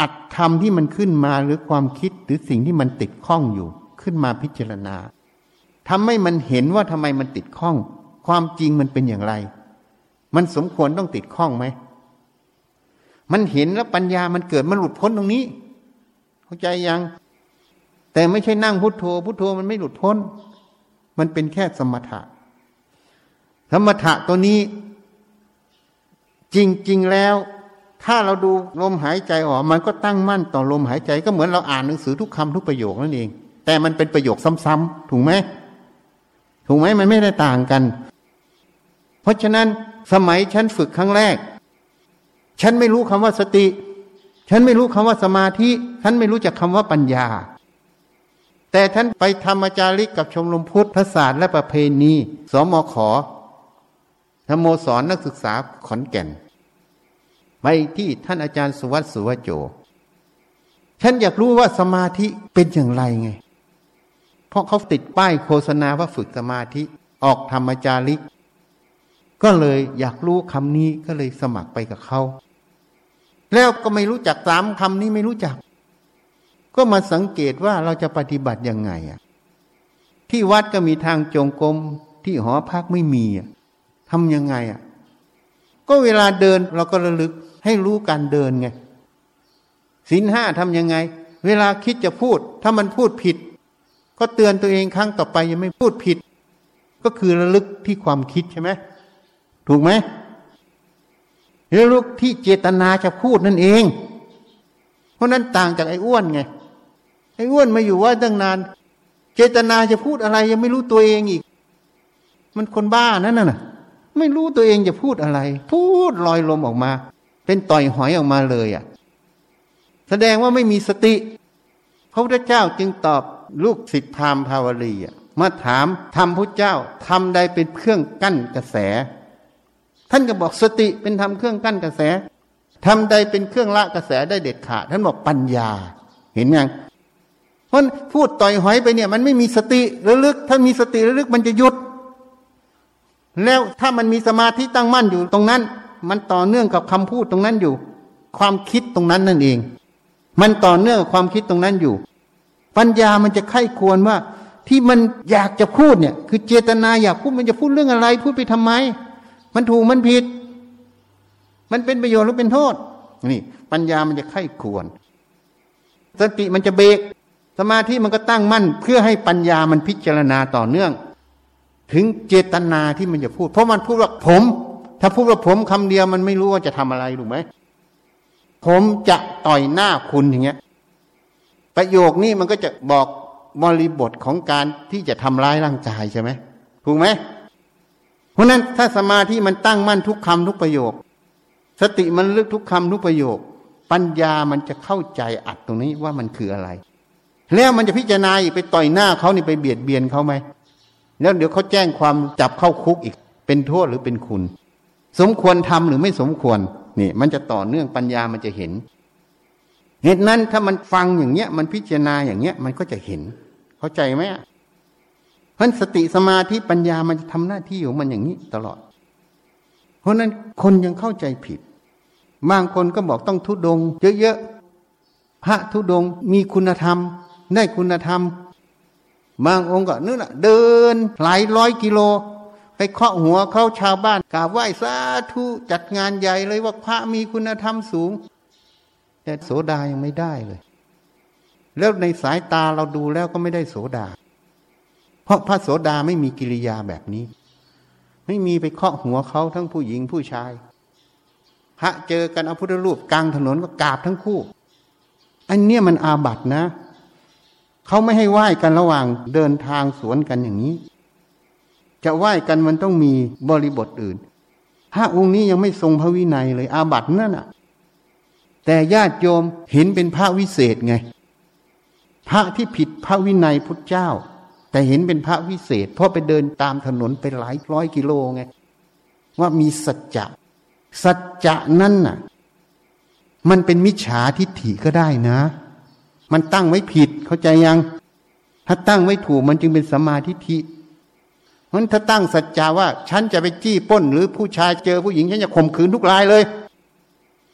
A: อัตธรรมที่มันขึ้นมาหรือความคิดหรือสิ่งที่มันติดข้องอยู่ ขึ้นมาพิจารณาทำให้มันเห็นว่าทำไมมันติดข้อง ความจริงมันเป็นอย่างไร มันสมควรต้องติดข้องไหม มันเห็นแล้วปัญญามันเกิดมันหลุดพ้นตรงนี้ เข้าใจยัง แต่ไม่ใช่นั่งพุโทโธ พุโทโธมันไม่หลุดพ้น มันเป็นแค่สมถะ สมถะตัวนี้ จริง ๆ แล้ว ถ้าเราดูลมหายใจออก มันก็ตั้งมั่นต่อลมหายใจก็เหมือนเราอ่านหนังสือทุกคำทุกประโยคนั่นเอง แต่มันเป็นประโยคซ้ำๆถูกไหมถูกไหมมันไม่ได้ต่างกัน เพราะฉะนั้น สมัยฉันฝึกครั้งแรก ฉันไม่รู้คำว่าสติ ฉันไม่รู้คำว่าสมาธิ ฉันไม่รู้จักคำว่าปัญญา แต่ท่านไปธรรมจาริกกับชมรมพุทธศาสตร์และประเพณีสมขอธรรมโมสอนนักศึกษาขอนแก่น ไปที่ท่านอาจารย์สุวัตสุวโจ ฉันอยากรู้ว่าสมาธิเป็นอย่างไรไง เพราะเขาติดป้ายโฆษณาว่าฝึกสมาธิออกธรรมจาริก ก็เลยอยากรู้คำนี้ก็เลยสมัครไปกับเขา แล้วก็ไม่รู้จักสามคำนี้ไม่รู้จัก ก็มาสังเกตว่าเราจะปฏิบัติยังไงอะ ที่วัดก็มีทางจงกรมที่หอพักไม่มีอะทำยังไงอะ ก็เวลาเดินเราก็ระลึกให้รู้การเดินไงศีลห้าทำยังไง เวลาคิดจะพูด ถ้ามันพูดผิด ก็เตือนตัวเองครั้งต่อไปยังไม่พูดผิด ก็คือระลึกที่ความคิดใช่ไหม ถูกไหมระลึกที่เจตนาจะพูดนั่นเอง เพราะนั้นต่างจากไอ้อ้วนไง ไอ้อ้วนมาอยู่ว่าตั้งนาน เจตนาจะพูดอะไรยังไม่รู้ตัวเองอีก มันคนบ้านั่นน่ะ ไม่รู้ตัวเองจะพูดอะไร พูดลอยลมออกมา เป็นต่อยหอยออกมาเลยอะ แสดงว่าไม่มีสติ พระพุทธเจ้าจึงตอบลูกศิษย์พราหมณ์ภาวรีอะมาถามทำพระเจ้าทำใดเป็นเครื่องกั้นกระแส ท่านก็บอกสติเป็นทำเครื่องกั้นกระแสทำใดเป็นเครื่องละกระแสได้เด็ดขาด ท่านบอกปัญญา เห็นยังเพราะพูดต่อยหอยไปเนี่ย มันไม่มีสติระลึก ถ้ามีสติระลึกมันจะหยุด แล้วถ้ามันมีสมาธิตั้งมั่นอยู่ตรงนั้น มันต่อเนื่องกับคำพูดตรงนั้นอยู่ ความคิดตรงนั้นนั่นเอง มันต่อเนื่องกับความคิดตรงนั้นอยู่ ปัญญามันจะไข้ควรว่า ที่มันอยากจะพูดเนี่ย คือเจตนาอยากพูดมันจะพูดเรื่องอะไร พูดไปทำไม มันถูกมันผิด มันเป็นประโยชน์หรือเป็นโทษ นี่ ปัญญามันจะไข้ควร สติมันจะเบรกสมาธิมันก็ตั้งมั่น เพื่อให้ปัญญามันพิจารณาต่อเนื่อง ถึงเจตนาที่มันจะพูด เพราะมันพูดว่าผม ถ้าพูดว่าผมคำเดียวมันไม่รู้ว่าจะทำอะไรถูกไหมผมจะต่อยหน้าคุณอย่างเงี้ย ประโยคนี้มันก็จะบอกบริบทของการที่จะทำร้ายร่างกายใช่ไหมถูกไหม เพราะนั้นถ้าสมาธิมันตั้งมั่นทุกคำทุกประโยค สติมันลึกทุกคำทุกประโยค ปัญญามันจะเข้าใจอัดตรงนี้ว่ามันคืออะไร แล้วมันจะพิจารณาอีกไปต่อยหน้าเขานี่ไปเบียดเบียนเขาไหมแล้วเดี๋ยวเขาแจ้งความจับเข้าคุกอีก เป็นโทษหรือเป็นคุณ สมควรทำหรือไม่สมควรนี่มันจะต่อเนื่องปัญญามันจะเห็น เหตุนั้นถ้ามันฟังอย่างเงี้ย มันพิจารณาอย่างเงี้ย มันก็จะเห็น เข้าใจไหม เพราะสติสมาธิปัญญามันจะทำหน้าที่ของมันอย่างนี้ตลอด เพราะนั้นคนยังเข้าใจผิด บางคนก็บอกต้องทุดง เยอะๆ พระทุดงมีคุณธรรม ได้คุณธรรม บางองค์ก็นู่นน่ะ เดินหลายร้อยกิโล ไปเคาะหัวเขาชาวบ้านกราบไหว้สาธุจัดงานใหญ่เลยว่าพระมีคุณธรรมสูง แต่โสดายังไม่ได้เลย แล้วในสายตาเราดูแล้วก็ไม่ได้โสดา เพราะพระโสดาไม่มีกิริยาแบบนี้ ไม่มีไปเคาะหัวเขาทั้งผู้หญิงผู้ชาย พระเจอกันเอาพุทธรูปกลางถนนก็กราบทั้งคู่ อันเนี้ยมันอาบัตินะ เขาไม่ให้ไหว้กันระหว่างเดินทางสวนกันอย่างนี้ จะไหว้กันมันต้องมีบริบทอื่นพระองค์นี้ยังไม่ทรงพระวินัยเลยอาบัตินั่นน่ะ แต่ญาติโยมเห็นเป็นพระวิเศษไง พระที่ผิดพระวินัยพุทธเจ้า แต่เห็นเป็นพระวิเศษ เพราะไปเดินตามถนนไปหลายร้อยกิโลไงว่ามีสัจจะ สัจจะนั่นน่ะ มันเป็นมิจฉาทิฏฐิก็ได้นะ มันตั้งไว้ผิดเข้าใจยัง ถ้าตั้งไว้ถูกมันจึงเป็นสมมาทิฏฐิเพราะถ้าตั้งสัจจาว่า ฉันจะไปจี้ป้น หรือผู้ชายเจอผู้หญิงฉันจะข่มขืนทุกรายเลย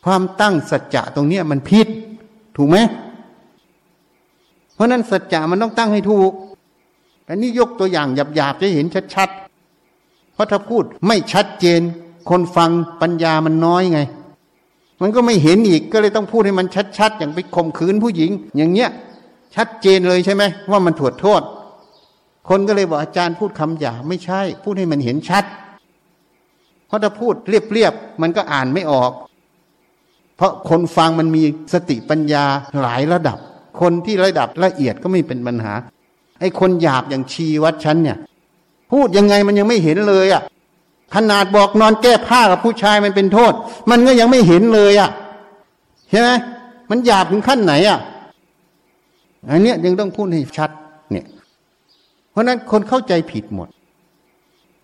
A: ความตั้งสัจจะตรงเนี้ยมันผิด ถูกไหมเพราะนั้นสัจจะมันต้องตั้งให้ถูก อันนี้ยกตัวอย่างหยาบๆจะเห็นชัดๆ เพราะถ้าพูดไม่ชัดเจน คนฟังปัญญามันน้อยไง มันก็ไม่เห็นอีกก็เลยต้องพูดให้มันชัดๆ อย่างไปข่มขืนผู้หญิง อย่างเงี้ย ชัดเจนเลยใช่ไหมว่ามันถวดโทษ คนก็เลยบอกอาจารย์พูดคำหยาไม่ใช่ พูดให้มันเห็นชัด เพราะถ้าพูดเรียบๆมันก็อ่านไม่ออก เพราะคนฟังมันมีสติปัญญาหลายระดับ คนที่ระดับละเอียดก็ไม่เป็นปัญหา ไอ้คนหยาบอย่างชีวัดฉันเนี่ย พูดยังไงมันยังไม่เห็นเลยอะ่ะขนาดบอกนอนแก้ผ้ากับผู้ชายมันเป็นโทษ มันก็ยังไม่เห็นเลยอะ่ะใช่ไหมมันหยาบถึงขั้นไหนอะ่ะอันเนี้ยยังต้องพูดให้ชัดเนี่ยเพราะนั้นคนเข้าใจผิดหมด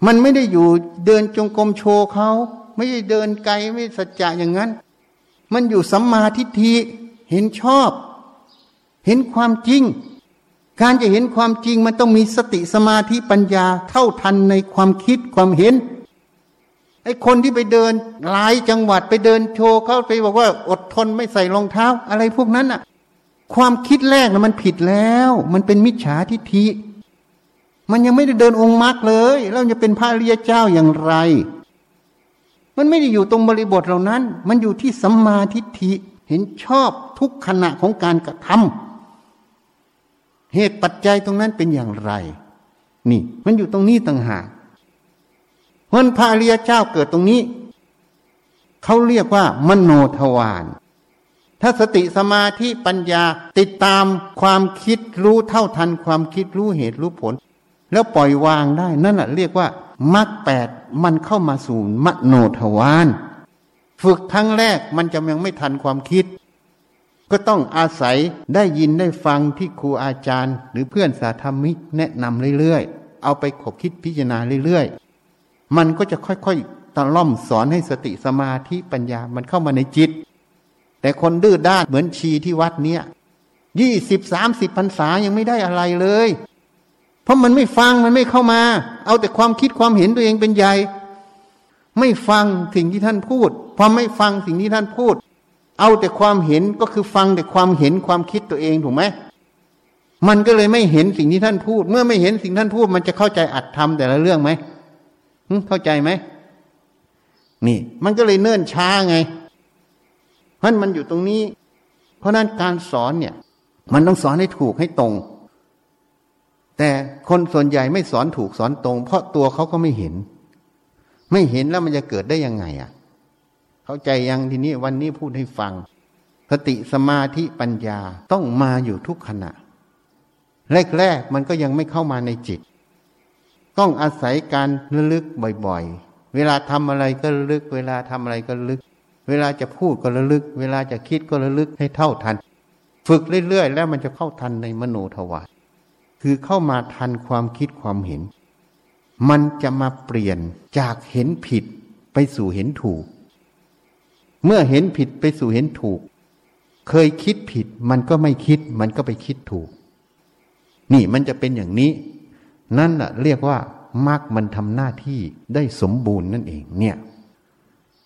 A: มันไม่ได้อยู่เดินจงกรมโชว์เขาไม่ได้เดินไกลไม่สัจจะอย่างนั้น มันอยู่สัมมาทิฏฐิเห็นชอบ เห็นความจริง การจะเห็นความจริงมันต้องมีสติสมาธิปัญญาเท่าทันในความคิดความเห็นไอ้คนที่ไปเดินหลายจังหวัดไปเดินโชว์เขาไปบอกว่าอดทนไม่ใส่รองเท้า อะไรพวกนั้นน่ะ ความคิดแรกนะมันผิดแล้ว มันเป็นมิจฉาทิฏฐิมันยังไม่ได้เดินองค์มรรคเลย แล้วจะเป็นพระรียเจ้าอย่างไร มันไม่ได้อยู่ตรงบริบทเหล่านั้น มันอยู่ที่สัมมาทิฏฐิเห็นชอบทุกขณะของการกระทำ เหตุปัจจัยตรงนั้นเป็นอย่างไร นี่ มันอยู่ตรงนี้ต่างหากเพราะพระอริยเจ้าเกิดตรงนี้ เขาเรียกว่ามโนทวารถ้าสติสมาธิปัญญาติดตามความคิดรู้เท่าทัน ความคิดรู้เหตุรู้ผล แล้วปล่อยวางได้ นั่นแหละเรียกว่ามรรคแปดมันเข้ามาสู่มโนทวารฝึกครั้งแรกมันจะยังไม่ทันความคิด ก็ต้องอาศัยได้ยินได้ฟังที่ครูอาจารย์ หรือเพื่อนสาธรรมิกแนะนำเรื่อยๆ เอาไปขบคิดพิจารณาเรื่อยๆ มันก็จะค่อยๆตะล่อมสอนให้สติสมาธิปัญญามันเข้ามาในจิต แต่คนดื้อด้านเหมือนชีที่วัดเนี้ยยี่สิบสามสิบพรรษายังไม่ได้อะไรเลย เพราะมันไม่ฟังมันไม่เข้ามา เอาแต่ความคิดความเห็นตัวเองเป็นใหญ่ ไม่ฟังสิ่งที่ท่านพูด พอไม่ฟังสิ่งที่ท่านพูด เอาแต่ความเห็นก็คือฟังแต่ความเห็นความคิดตัวเองถูกไหมมันก็เลยไม่เห็นสิ่งที่ท่านพูด เมื่อไม่เห็นสิ่งท่านพูด มันจะเข้าใจอัดทำแต่ละเรื่องไหมเข้าใจไหมนี่ มันก็เลยเนิ่นช้าไงเพราะมันอยู่ตรงนี้ เพราะนั้นการสอนเนี่ย มันต้องสอนให้ถูกให้ตรง แต่คนส่วนใหญ่ไม่สอนถูกสอนตรง เพราะตัวเขาก็ไม่เห็น ไม่เห็นแล้วมันจะเกิดได้ยังไงอะ เข้าใจยังทีนี้วันนี้พูดให้ฟัง สติสมาธิปัญญาต้องมาอยู่ทุกขณะ แรกๆมันก็ยังไม่เข้ามาในจิต ต้องอาศัยการระลึกบ่อยๆ เวลาทำอะไรก็ระลึก เวลาทำอะไรก็ระลึก เวลาจะพูดก็ระลึก เวลาจะคิดก็ระลึกให้เท่าทัน ฝึกเรื่อยๆ แล้วมันจะเข้าทันในมโนทวารคือเข้ามาทันความคิดความเห็น มันจะมาเปลี่ยนจากเห็นผิดไปสู่เห็นถูก เมื่อเห็นผิดไปสู่เห็นถูก เคยคิดผิดมันก็ไม่คิด มันก็ไปคิดถูก นี่มันจะเป็นอย่างนี้ นั่นแหะเรียกว่ามรรคมันทำหน้าที่ได้สมบูรณ์นั่นเองเนี่ย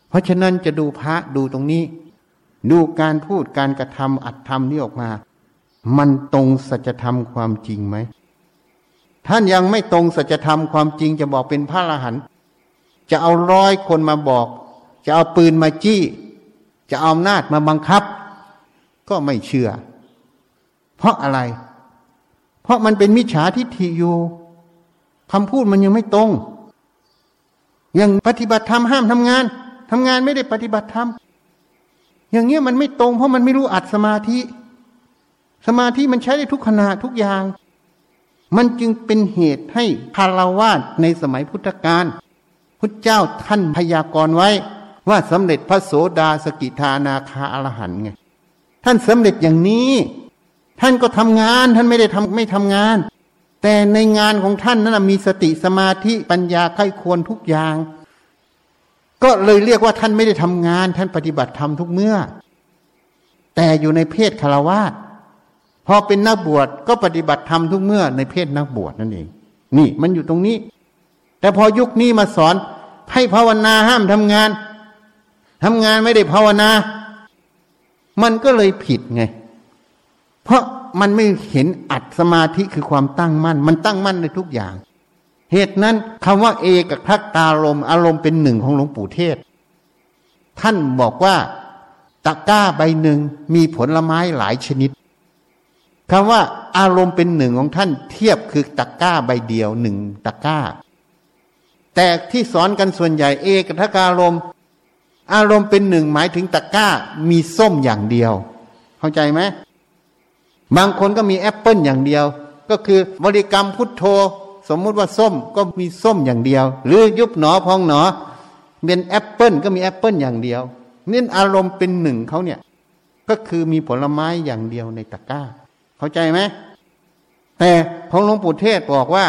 A: เพราะฉะนั้นจะดูพระดูตรงนี้ ดูการพูดการกระทำอัดทำนี่ออกมา มันตรงสัจธรรมความจริงไหมท่านยังไม่ตรงสัจธรรมความจริงจะบอกเป็นพระอรหันต์จะเอาร้อยคนมาบอก จะเอาปืนมาจี้ จะเอาอำนาจมาบังคับ ก็ไม่เชื่อ เพราะอะไร เพราะมันเป็นมิจฉาทิฏฐิอยู่คำพูดมันยังไม่ตรงอย่างปฏิบัติธรรมห้ามทำงานทำงานไม่ได้ปฏิบัติธรรมอย่างเงี้ยมันไม่ตรง เพราะมันไม่รู้อัดสมาธิ สมาธิมันใช้ได้ทุกขณะทุกอย่าง มันจึงเป็นเหตุให้คารวาสในสมัยพุทธกาลพุทธเจ้าท่านพยากรณ์ไว้ ว่าสำเร็จพระโสดาสกิทานาคาอรหันไงท่านสำเร็จอย่างนี้ ท่านก็ทำงานท่านไม่ได้ทำไม่ทำงาน แต่ในงานของท่านนั้นมีสติสมาธิปัญญาไข้ควรทุกอย่าง ก็เลยเรียกว่าท่านไม่ได้ทำงาน ท่านปฏิบัติธรรมทุกเมื่อ แต่อยู่ในเพศคารวาสพอเป็นนักบวชก็ปฏิบัติธรรมทุกเมื่อในเพศนักบวชนั่นเอง นี่มันอยู่ตรงนี้ แต่พอยุคนี้มาสอนให้ภาวนาห้ามทำงาน ทำงานไม่ได้ภาวนา มันก็เลยผิดไง เพราะมันไม่เห็นอัดสมาธิคือความตั้งมั่น มันตั้งมั่นในทุกอย่าง เหตุนั้นคำว่าเอกับทักตารมอารมณ์เป็นหนึ่งของหลวงปู่เทศ ท่านบอกว่าตะก้าใบหนึ่งมีผลไม้หลายชนิดคำว่าอารมณ์เป็นหนึ่งของท่านเทียบคือตะก้าใบเดียวหนึ่งตะก้า แต่ที่สอนกันส่วนใหญ่เอกทักอารมณ์ อารมณ์เป็นหนึ่งหมายถึงตะกร้ามีส้มอย่างเดียว เข้าใจไหมบางคนก็มีแอปเปิลอย่างเดียว ก็คือบริกรรมพุทโธ สมมุติว่าส้มก็มีส้มอย่างเดียว หรือยุบหนอพองหนอ เป็นแอปเปิลก็มีแอปเปิลอย่างเดียวนี่อารมณ์เป็นหนึ่งเขาเนี่ย ก็คือมีผลไม้อย่างเดียวในตะกร้า เข้าใจไหมแต่ของหลวงปู่เทสก์บอกว่า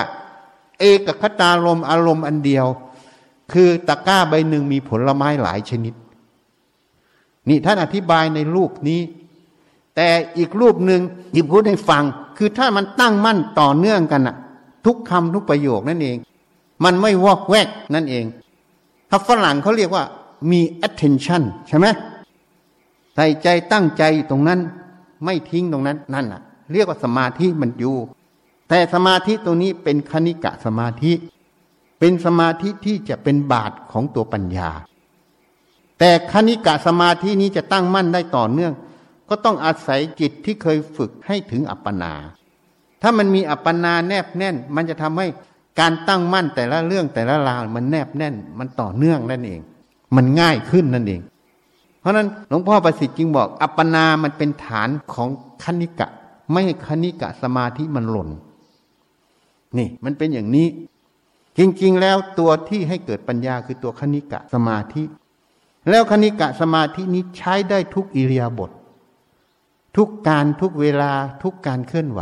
A: เอกัคคตารมณ์ อารมณ์อันเดียว คือตะกร้าใบหนึ่งมีผลไม้หลายชนิด นี่ท่านอธิบายในรูปนี้ แต่อีกรูปหนึ่งที่พูดให้ฟัง คือถ้ามันตั้งมั่นต่อเนื่องกันอะทุกคำทุกประโยคนั่นเอง มันไม่วอกแวกนั่นเอง ถ้าฝรั่งเขาเรียกว่ามี attention ใช่ไหมใส่ใจตั้งใจตรงนั้น ไม่ทิ้งตรงนั้นนั่นอะเรียกว่าสมาธิมันอยู่ แต่สมาธิตัวนี้เป็นคณิกะสมาธิ เป็นสมาธิที่จะเป็นบาทของตัวปัญญา แต่คณิกะสมาธินี้จะตั้งมั่นได้ต่อเนื่อง ก็ต้องอาศัยจิตที่เคยฝึกให้ถึงอัปปนา ถ้ามันมีอัปปนาแนบแน่น มันจะทำให้การตั้งมั่นแต่ละเรื่องแต่ละราวมันแนบแน่น มันต่อเนื่องนั่นเอง มันง่ายขึ้นนั่นเอง เพราะนั้นหลวงพ่อประสิทธิ์จึงบอก อัปปนามันเป็นฐานของคณิกะ ไม่ให้คณิกะสมาธิมันหล่นนี่มันเป็นอย่างนี้ จริงๆ แล้วตัวที่ให้เกิดปัญญาคือตัวคณิกะสมาธิ แล้วคณิกะสมาธินี้ใช้ได้ทุกอิริยาบถทุกการทุกเวลาทุกการเคลื่อนไหว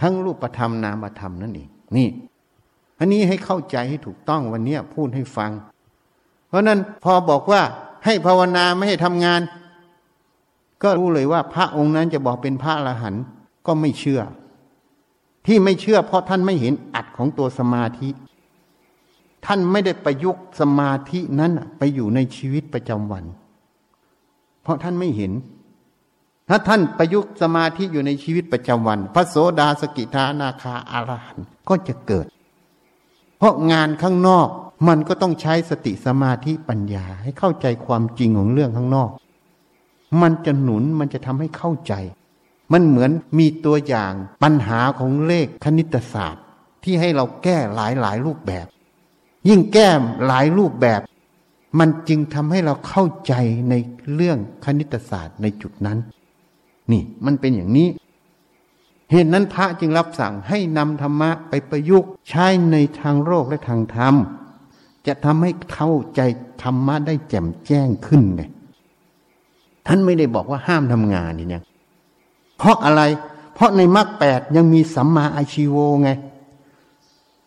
A: ทั้งรูปธรรมนามธรรมนั่นเองนี่ อันนี้ให้เข้าใจให้ถูกต้องวันนี้พูดให้ฟัง เพราะนั้นพอบอกว่าให้ภาวนาไม่ให้ทำงาน ก็รู้เลยว่าพระองค์นั้นจะบอกเป็นพระอรหันต์ก็ไม่เชื่อ ที่ไม่เชื่อเพราะท่านไม่เห็นอัดของตัวสมาธิ ท่านไม่ได้ประยุกต์สมาธินั้นไปอยู่ในชีวิตประจำวัน เพราะท่านไม่เห็น ถ้าท่านประยุกต์สมาธิอยู่ในชีวิตประจำวัน พระโสดาสกิทานาคาอารหันต์ก็จะเกิด เพราะงานข้างนอกมันก็ต้องใช้สติสมาธิปัญญาให้เข้าใจความจริงของเรื่องข้างนอก มันจะหนุนมันจะทำให้เข้าใจ มันเหมือนมีตัวอย่างปัญหาของเลขคณิตศาสตร์ ที่ให้เราแก้หลายหลายรูปแบบ ยิ่งแก้หลายรูปแบบ มันจึงทำให้เราเข้าใจในเรื่องคณิตศาสตร์ในจุดนั้น นี่มันเป็นอย่างนี้ เหตุนั้นพระจึงรับสั่งให้นำธรรมะไปประยุกต์ใช้ในทางโลกและทางธรรม จะทำให้เข้าใจธรรมะได้แจ่มแจ้งขึ้นไงท่านไม่ได้บอกว่าห้ามทำงานนี่เนี่ย เพราะอะไร เพราะในมรรคแปดยังมีสัมมาอาชีโวไง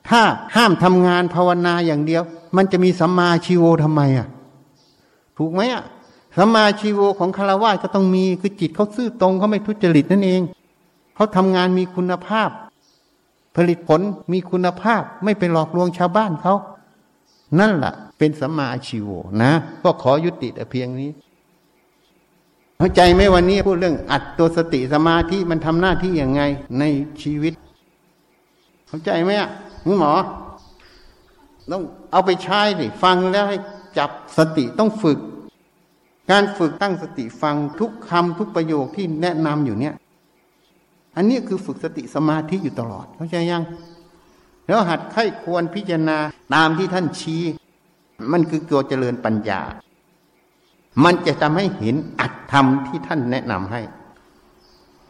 A: ถ้าห้ามทำงานภาวนาอย่างเดียว มันจะมีสัมมาอาชีโวทำไมอะ ถูกไหมอะสัมมาอาชีโวของคารวะก็ต้องมีคือจิตเขาซื่อตรงเขาไม่ทุจริตนั่นเองเขาทำงานมีคุณภาพ ผลิตผลมีคุณภาพไม่ไปหลอกลวงชาวบ้านเขานั่นแหละเป็นสัมมาอาชีโวนะ ก็ขอยุติแต่เพียงนี้ เข้าใจไหมวันนี้พูดเรื่องอัดตัวสติสมาธิมันทำหน้าที่อยังไงในชีวิต เข้าใจไหมอะหมอ ต้องเอาไปใช้สิฟังแล้วให้จับสติต้องฝึก การฝึกตั้งสติฟังทุกคำทุกประโยคที่แนะนำอยู่เนี่ย อันนี้คือฝึกสติสมาธิอยู่ตลอด เข้าใจยังแล้วหัดไข้ควรพิจารณาตามที่ท่านชี้ มันคือตัวเจริญปัญญา มันจะทำให้เห็นอัตธรรมที่ท่านแนะนำให้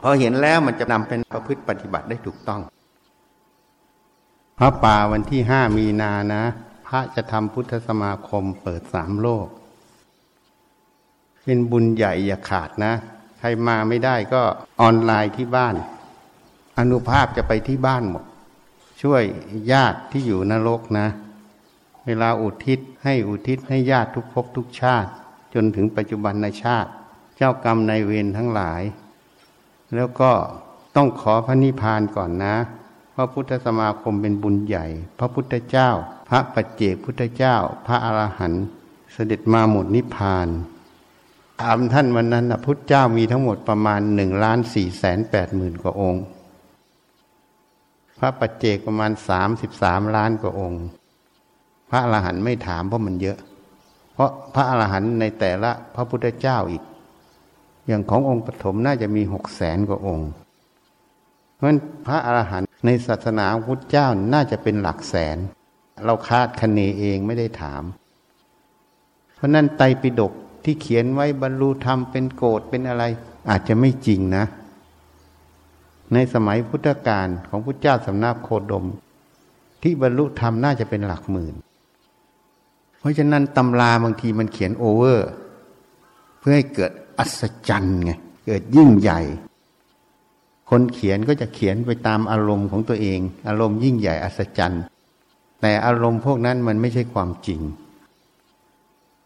A: พอเห็นแล้วมันจะนำเป็นประพฤติปฏิบัติได้ถูกต้อง พระป่าวันที่ห้ามีนานะ พระจะทำพุทธสมาคมเปิดสามโลก เป็นบุญใหญ่อย่าขาดนะ ใครมาไม่ได้ก็ออนไลน์ที่บ้าน อนุภาพจะไปที่บ้านหมด ช่วยญาติที่อยู่นรกนะ เวลาอุทิศให้อุทิศให้ญาติทุกภพทุกชาติ จนถึงปัจจุบันในชาติ เจ้ากรรมในเวรทั้งหลาย แล้วก็ต้องขอพระนิพพานก่อนนะ พระพุทธสมาคมเป็นบุญใหญ่ พระพุทธเจ้า พระปัจเจกพุทธเจ้า พระอรหันต์เสด็จมาหมดนิพพานถามท่านวันนั้นนะพุทธเจ้ามีทั้งหมดประมาณหนึ่งล้านสี่แสนแปดหมื่นกว่าองค์ พระปัจเจกประมาณสามสิบสามล้านกว่าองค์ พระอรหันต์ไม่ถามเพราะมันเยอะ เพราะพระอรหันต์ในแต่ละพระพุทธเจ้าอีก อย่างขององค์ปฐมน่าจะมีหกแสนกว่าองค์ เพราะฉะนั้นพระอรหันต์ในศาสนาพุทธเจ้าน่าจะเป็นหลักแสน เราคาดคะเนเองไม่ได้ถาม เพราะนั้นไตรปิฎกที่เขียนไว้บรรลุธรรมเป็นโกรธเป็นอะไร อาจจะไม่จริงนะ ในสมัยพุทธกาลของพุทธเจ้าสำนักโคดม ที่บรรลุธรรมน่าจะเป็นหลักหมื่น เพราะฉะนั้นตำราบางทีมันเขียนโอเวอร์ เพื่อให้เกิดอัศจรรย์ไงเกิดยิ่งใหญ่ คนเขียนก็จะเขียนไปตามอารมณ์ของตัวเอง อารมณ์ยิ่งใหญ่อัศจรรย์ แต่อารมณ์พวกนั้นมันไม่ใช่ความจริง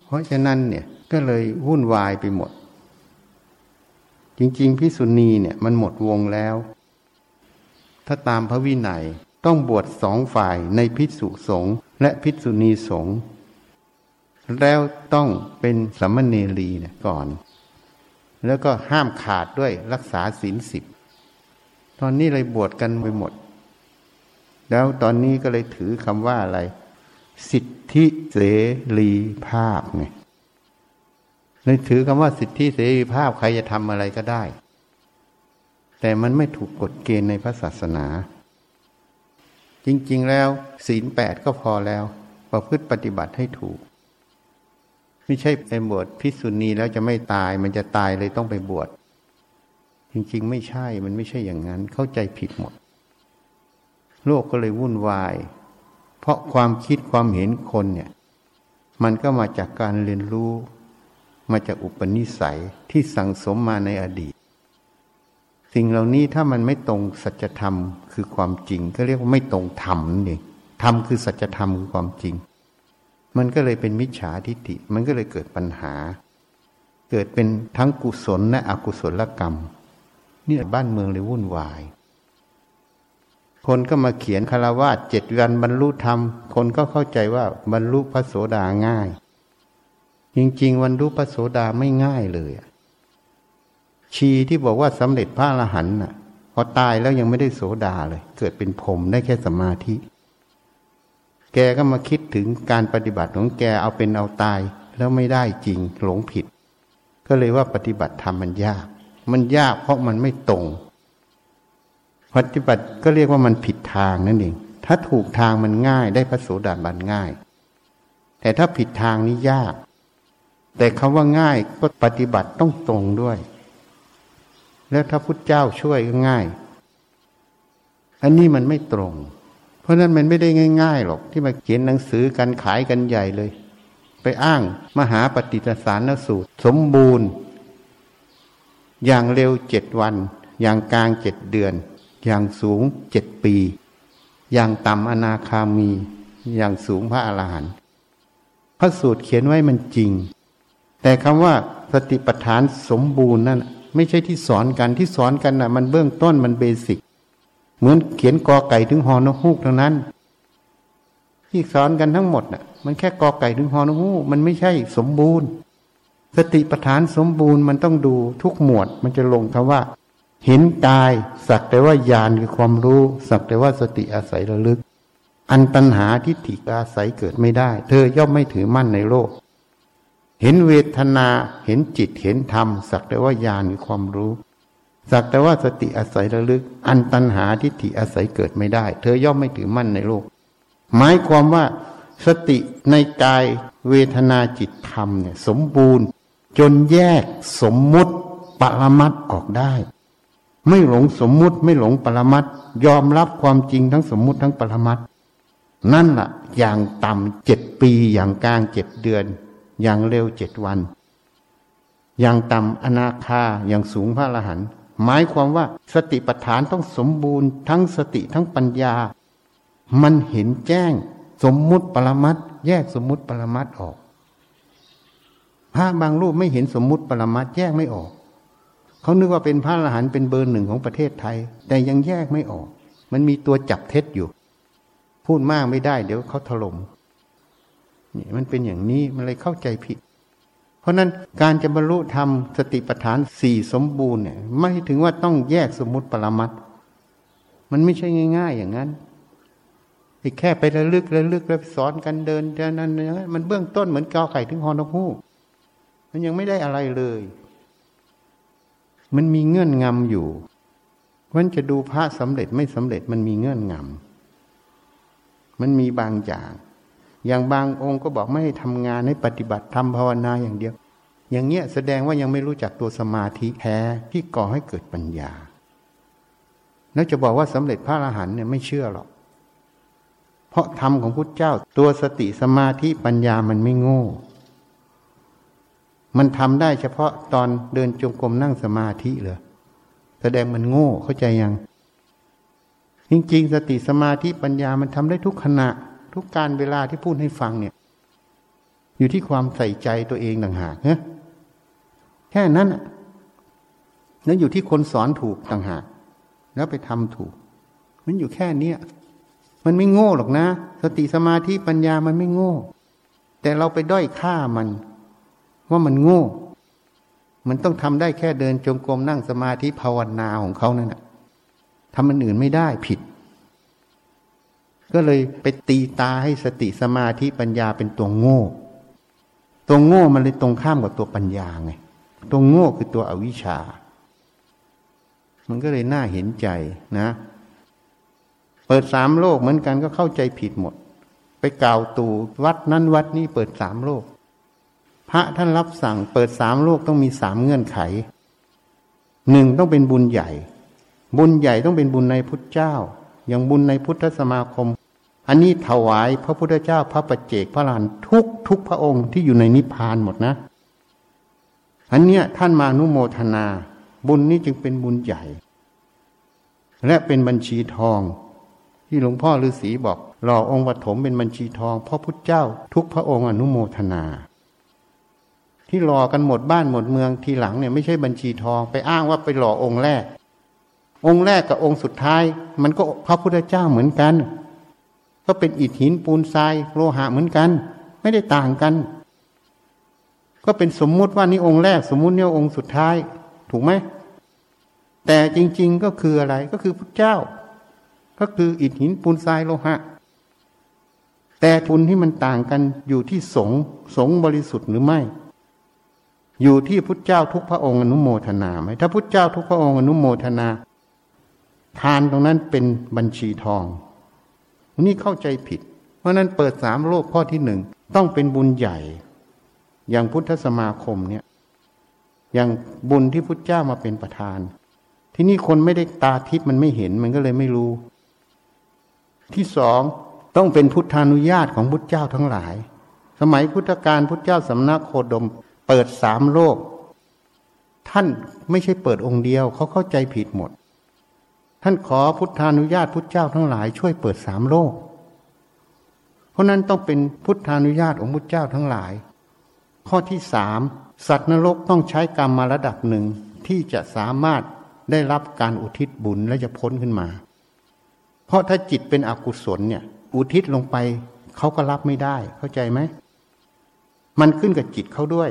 A: เพราะฉะนั้นเนี่ยก็เลยวุ่นวายไปหมด จริง ๆ พิสุณีเนี่ยมันหมดวงแล้ว ถ้าตามพระวินัยต้องบวชสองฝ่ายในพิสุสงฆ์และพิสุณีสงฆ์ แล้วต้องเป็นสัมณเณรีเนี่ยก่อน แล้วก็ห้ามขาดด้วยรักษาศีลสิบตอนนี้เลยบวชกันไปหมด แล้วตอนนี้ก็เลยถือคำว่าอะไร สิทธิเสรีภาพไงเลยถือคำว่าสิทธิเสรีภาพใครจะทำอะไรก็ได้ แต่มันไม่ถูกกฎเกณฑ์ในพระศาสนา จริง ๆ แล้วศีลแปดก็พอแล้ว ประพฤติปฏิบัติให้ถูก ไม่ใช่ไปบวชพิสุณีแล้วจะไม่ตาย มันจะตายเลยต้องไปบวชจริงๆ ไม่ใช่ มันไม่ใช่อย่างนั้น เข้าใจผิดหมด โลกก็เลยวุ่นวาย เพราะความคิดความเห็นคนเนี่ย มันก็มาจากการเรียนรู้ มาจากอุปนิสัยที่สั่งสมมาในอดีต สิ่งเหล่านี้ถ้ามันไม่ตรงสัจธรรมคือความจริง ก็เรียกว่าไม่ตรงธรรมนี่ธรรมคือสัจธรรมคือความจริง มันก็เลยเป็นมิจฉาทิฏฐิ มันก็เลยเกิดปัญหา เกิดเป็นทั้งกุศลและอกุศลกรรมนี่บ้านเมืองเลยวุ่นวาย คนก็มาเขียนคารวะเจ็ดวันบรรลุธรรม คนก็เข้าใจว่าบรรลุพระโสดาง่าย จริงๆวันรุพระโสดาไม่ง่ายเลย ชีที่บอกว่าสำเร็จพระอรหันต์น่ะ พอตายแล้วยังไม่ได้โสดาเลย เกิดเป็นผมได้แค่สมาธิ แกก็มาคิดถึงการปฏิบัติของแกเอาเป็นเอาตาย แล้วไม่ได้จริงหลงผิด ก็เลยว่าปฏิบัติธรรมมันยาก มันยากเพราะมันไม่ตรง ปฏิบัติก็เรียกว่ามันผิดทางนั่นเองถ้าถูกทางมันง่ายได้พระโสดาบันง่าย แต่ถ้าผิดทางนี้ยาก แต่คำว่าง่ายก็ปฏิบัติต้องตรงด้วย แล้วถ้าพุทธเจ้าช่วยก็ง่าย อันนี้มันไม่ตรง ราะนั้นมันไม่ได้ง่ายๆหรอก ที่มาเขียนหนังสือกันขายกันใหญ่เลย ไปอ้างมหาปฏิทสารนสูตร สมบูรณ์ อย่างเร็วเจ็ดวัน อย่างกลางเจ็ดเดือน อย่างสูงเจ็ดปี อย่างต่ำอนาคามี อย่างสูงพระอรหันต์พระสูตรเขียนไว้มันจริง แต่คำว่าสติปัฏฐานสมบูรณ์นั่นไม่ใช่ที่สอนกันที่สอนกันนะ่ะ มันเบื้องต้นมันเบสิก เหมือนเขียนกอไก่ถึงหอนกฮูกเท่านั้น ที่สอนกันทั้งหมดน่ะ มันแค่กอไก่ถึงหอนกฮูกมันไม่ใช่สมบูรณ์ สติปัฏฐานสมบูรณ์มันต้องดูทุกหมวด มันจะลงคำว่า เห็นกาย สักแต่ว่าญาณคือความรู้ สักแต่ว่าสติอาศัยระลึก อันตัณหาทิฏฐิอาศัยเกิดไม่ได้ เธอย่อมไม่ถือมั่นในโลก เห็นเวทนาเห็นจิตเห็นธรรม สักแต่ว่าญาณคือความรู้ สักแต่ว่าสติอาศัยระลึก อันตัณหาทิฏฐิอาศัยเกิดไม่ได้ เธอย่อมไม่ถือมั่นในโลก หมายความว่าสติในกายเวทนาจิตธรรมเนี่ยสมบูรณ์ จนแยกสมมุติปรมัตออกได้ ไม่หลงสมมุติไม่หลงปรมัตยอมรับความจริงทั้งสมมุติทั้งปรมัตนั่นละ่ะ อย่างต่ำเจ็ดปีอย่างกลางเจ็ดเดือน อย่างเร็วเจ็ดวัน อย่างต่ำอนาคาอย่างสูงพระอรหันต์ หมายความว่าสติปัฏฐานต้องสมบูรณ์ทั้งสติทั้งปัญญา มันเห็นแจ้ง สมมุติปรมัตแยกสมมุติปรมัตออกพระบางรูปไม่เห็นสมมุติปรมัตแยกไม่ออก เขานึกว่าเป็นพระอรหันต์เป็นเบอร์หนึ่งของประเทศไทย แต่ยังแยกไม่ออก มันมีตัวจับเท็จอยู่ พูดมากไม่ได้ เดี๋ยวเขาถล่มนี่มันเป็นอย่างนี้มันเลยเข้าใจผิด ราะนั้นการจะบรรลุธรรมสติปัฏฐานสี่สมบูรณ์เนี่ยไม่ถึงว่าต้องแยกสมมุติปรมัตมันไม่ใช่ง่าย ๆ อย่างนั้นที่แค่ไประลึกระลึกแล้วสอนกันเดินเดินนั้นมันเบื้องต้นเหมือนกาไข่ถึงฮอนพูมันยังไม่ได้อะไรเลย มันมีเงื่อนงำอยู่มันจะดูพระสำเร็จไม่สำเร็จมันมีเงื่อนงำมันมีบางอย่าง อย่างบางองค์ก็บอกไม่ให้ทำงานให้ปฏิบัติทำภาวนาอย่างเดียว อย่างเงี้ยแสดงว่ายังไม่รู้จักตัวสมาธิแท้ที่ก่อให้เกิดปัญญา แล้วจะบอกว่าสำเร็จพระอรหันต์เนี่ยไม่เชื่อหรอก เพราะธรรมของพุทธเจ้าตัวสติสมาธิปัญญามันไม่โง่ มันทำได้เฉพาะตอนเดินจงกรมนั่งสมาธิเลยแสดงมันโง่เข้าใจยังจริงๆ สติสมาธิปัญญามันทำได้ทุกขณะ ทุกการเวลาที่พูดให้ฟังเนี่ย อยู่ที่ความใส่ใจตัวเองต่างหากเนะแค่นั้นแล้วอยู่ที่คนสอนถูกต่างหากแล้วไปทำถูก มันอยู่แค่เนี้ยมันไม่โง่หรอกนะ สติสมาธิปัญญามันไม่โง่ แต่เราไปด้อยค่ามัน ว่ามันโง่ มันต้องทำได้แค่เดินจงกรมนั่งสมาธิภาวนาของเขานั่นแหะทำมันอื่นไม่ได้ผิด ก็เลยไปตีตาให้สติสมาธิปัญญาเป็นตัวโง่ ตัวโง่มันเลยตรงข้ามกับตัวปัญญาไง ตัวโง่คือตัวอวิชชา มันก็เลยน่าเห็นใจนะ เปิดสามโลกเหมือนกันก็เข้าใจผิดหมด ไปกล่าวตู่วัดนั้นวัดนี้เปิดสามโลก พระท่านรับสั่ง เปิดสามโลกต้องมีสามเงื่อนไข หนึ่งต้องเป็นบุญใหญ่ บุญใหญ่ต้องเป็นบุญในพุทธเจ้าอย่างบุญในพุทธสมาคม อันนี้ถวายพระพุทธเจ้าพระปัจเจกพระลานทุกทุกพระองค์ที่อยู่ในนิพพานหมดนะ อันเนี้ยท่านมานุโมทนา บุญนี้จึงเป็นบุญใหญ่ และเป็นบัญชีทอง ที่หลวงพ่อฤาษีบอกหล่อองค์ปฐมเป็นบัญชีทองพระพุทธเจ้า ทุกพระองค์อนุโมทนา ที่หล่อกันหมดบ้านหมดเมืองทีหลังเนี่ยไม่ใช่บัญชีทองไปอ้างว่าไปหล่อองค์แรก องค์แรกกับองค์สุดท้าย มันก็พระพุทธเจ้าเหมือนกัน ก็เป็นอิฐหินปูนทรายโลหะเหมือนกัน ไม่ได้ต่างกัน ก็เป็นสมมุติว่านี่องค์แรก สมมุติเนี่ยองค์สุดท้าย ถูกไหมแต่จริง ๆก็คืออะไรก็คือพระเจ้า ก็คืออิฐหินปูนทรายโลหะ แต่ทุนที่มันต่างกันอยู่ที่สงสงบริสุทธิ์หรือไม่ อยู่ที่พุทธเจ้าทุกพระองค์อนุโมทนาไหมถ้าพุทธเจ้าทุกพระองค์อนุโมทนา ทานตรงนั้นเป็นบัญชีทอง นี่เข้าใจผิด เพราะนั้นเปิดสามโลกข้อที่หนึ่งต้องเป็นบุญใหญ่ อย่างพุทธสมาคมเนี่ย อย่างบุญที่พุทธเจ้ามาเป็นประธาน ที่นี่คนไม่ได้ตาทิพย์มันไม่เห็นมันก็เลยไม่รู้ ที่สองต้องเป็นพุทธานุญาตของพุทธเจ้าทั้งหลาย สมัยพุทธกาลพุทธเจ้าสำนักโคดม เปิดสามโลก ท่านไม่ใช่เปิดองค์เดียวเขาเข้าใจผิดหมด ท่านขอพุทธานุญาตพุทธเจ้าทั้งหลายช่วยเปิดสามโลก เพราะนั้นต้องเป็นพุทธานุญาตของพุทธเจ้าทั้งหลาย ข้อที่สามสัตว์นรกต้องใช้กรรมมาระดับหนึ่งที่จะสามารถได้รับการอุทิศบุญและจะพ้นขึ้นมา เพราะถ้าจิตเป็นอกุศลเนี่ย อุทิศลงไปเขาก็รับไม่ได้ เข้าใจไหม มันขึ้นกับจิตเขาด้วย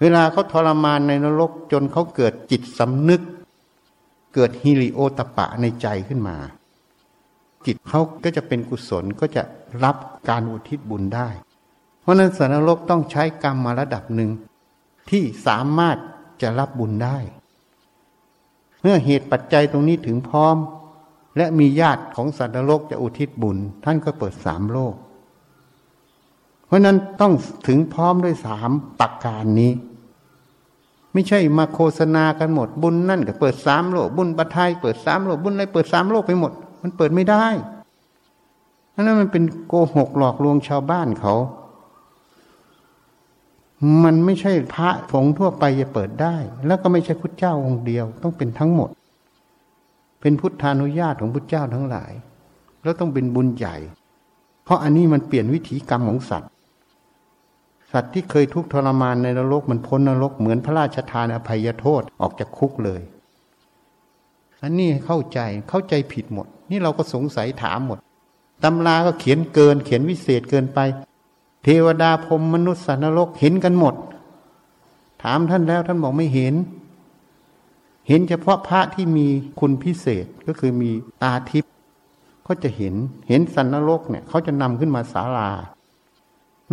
A: เวลาเขาทรมานในนรกจนเขาเกิดจิตสำนึก เกิดฮิริโอตปะในใจขึ้นมา จิตเขาก็จะเป็นกุศลก็จะรับการอุทิศบุญได้ เพราะนั้นสันนรกต้องใช้กรรมมาระดับหนึ่ง ที่สามารถจะรับบุญได้ เมื่อเหตุปัจจัยตรงนี้ถึงพร้อม และมีญาติของสัตว์นรกจะอุทิศบุญ ท่านก็เปิดสามโลก เพราะนั้นต้องถึงพร้อมด้วยสามปักการนี้ ไม่ใช่มาโฆษณากันหมด บุญนั่นก็เปิดสามโลก บุญปัทายเปิดสามโลก บุญอะไรเปิดสามโลกไปหมด มันเปิดไม่ได้เพราะนั้นมันเป็นโกหกหลอกลวงชาวบ้านเขา มันไม่ใช่พระสงทั่วไปจะเปิดได้ แล้วก็ไม่ใช่พุทธเจ้าองค์เดียว ต้องเป็นทั้งหมด เป็นพุทธานุญาตของพุทธเจ้าทั้งหลาย แล้วต้องเป็นบุญใหญ่ เพราะอันนี้มันเปลี่ยนวิถีกรรมของสัตว์ สัตว์ที่เคยทุกข์ทรมานในนรกมันพ้นนรกเหมือนพระราชทานอภัยโทษออกจากคุกเลย อันนี้เข้าใจเข้าใจผิดหมด นี่เราก็สงสัยถามหมดตำราก็เขียนเกิน เขียนวิเศษเกินไป เทวดาพรมมนุษย์สัตว์นรกเห็นกันหมด ถามท่านแล้วท่านบอกไม่เห็น เห็นเฉพาะพระที่มีคุณพิเศษก็คือมีตาทิพย์ก็จะเห็นเห็นสันนรกเนี่ยเขาจะนำขึ้นมาศาลา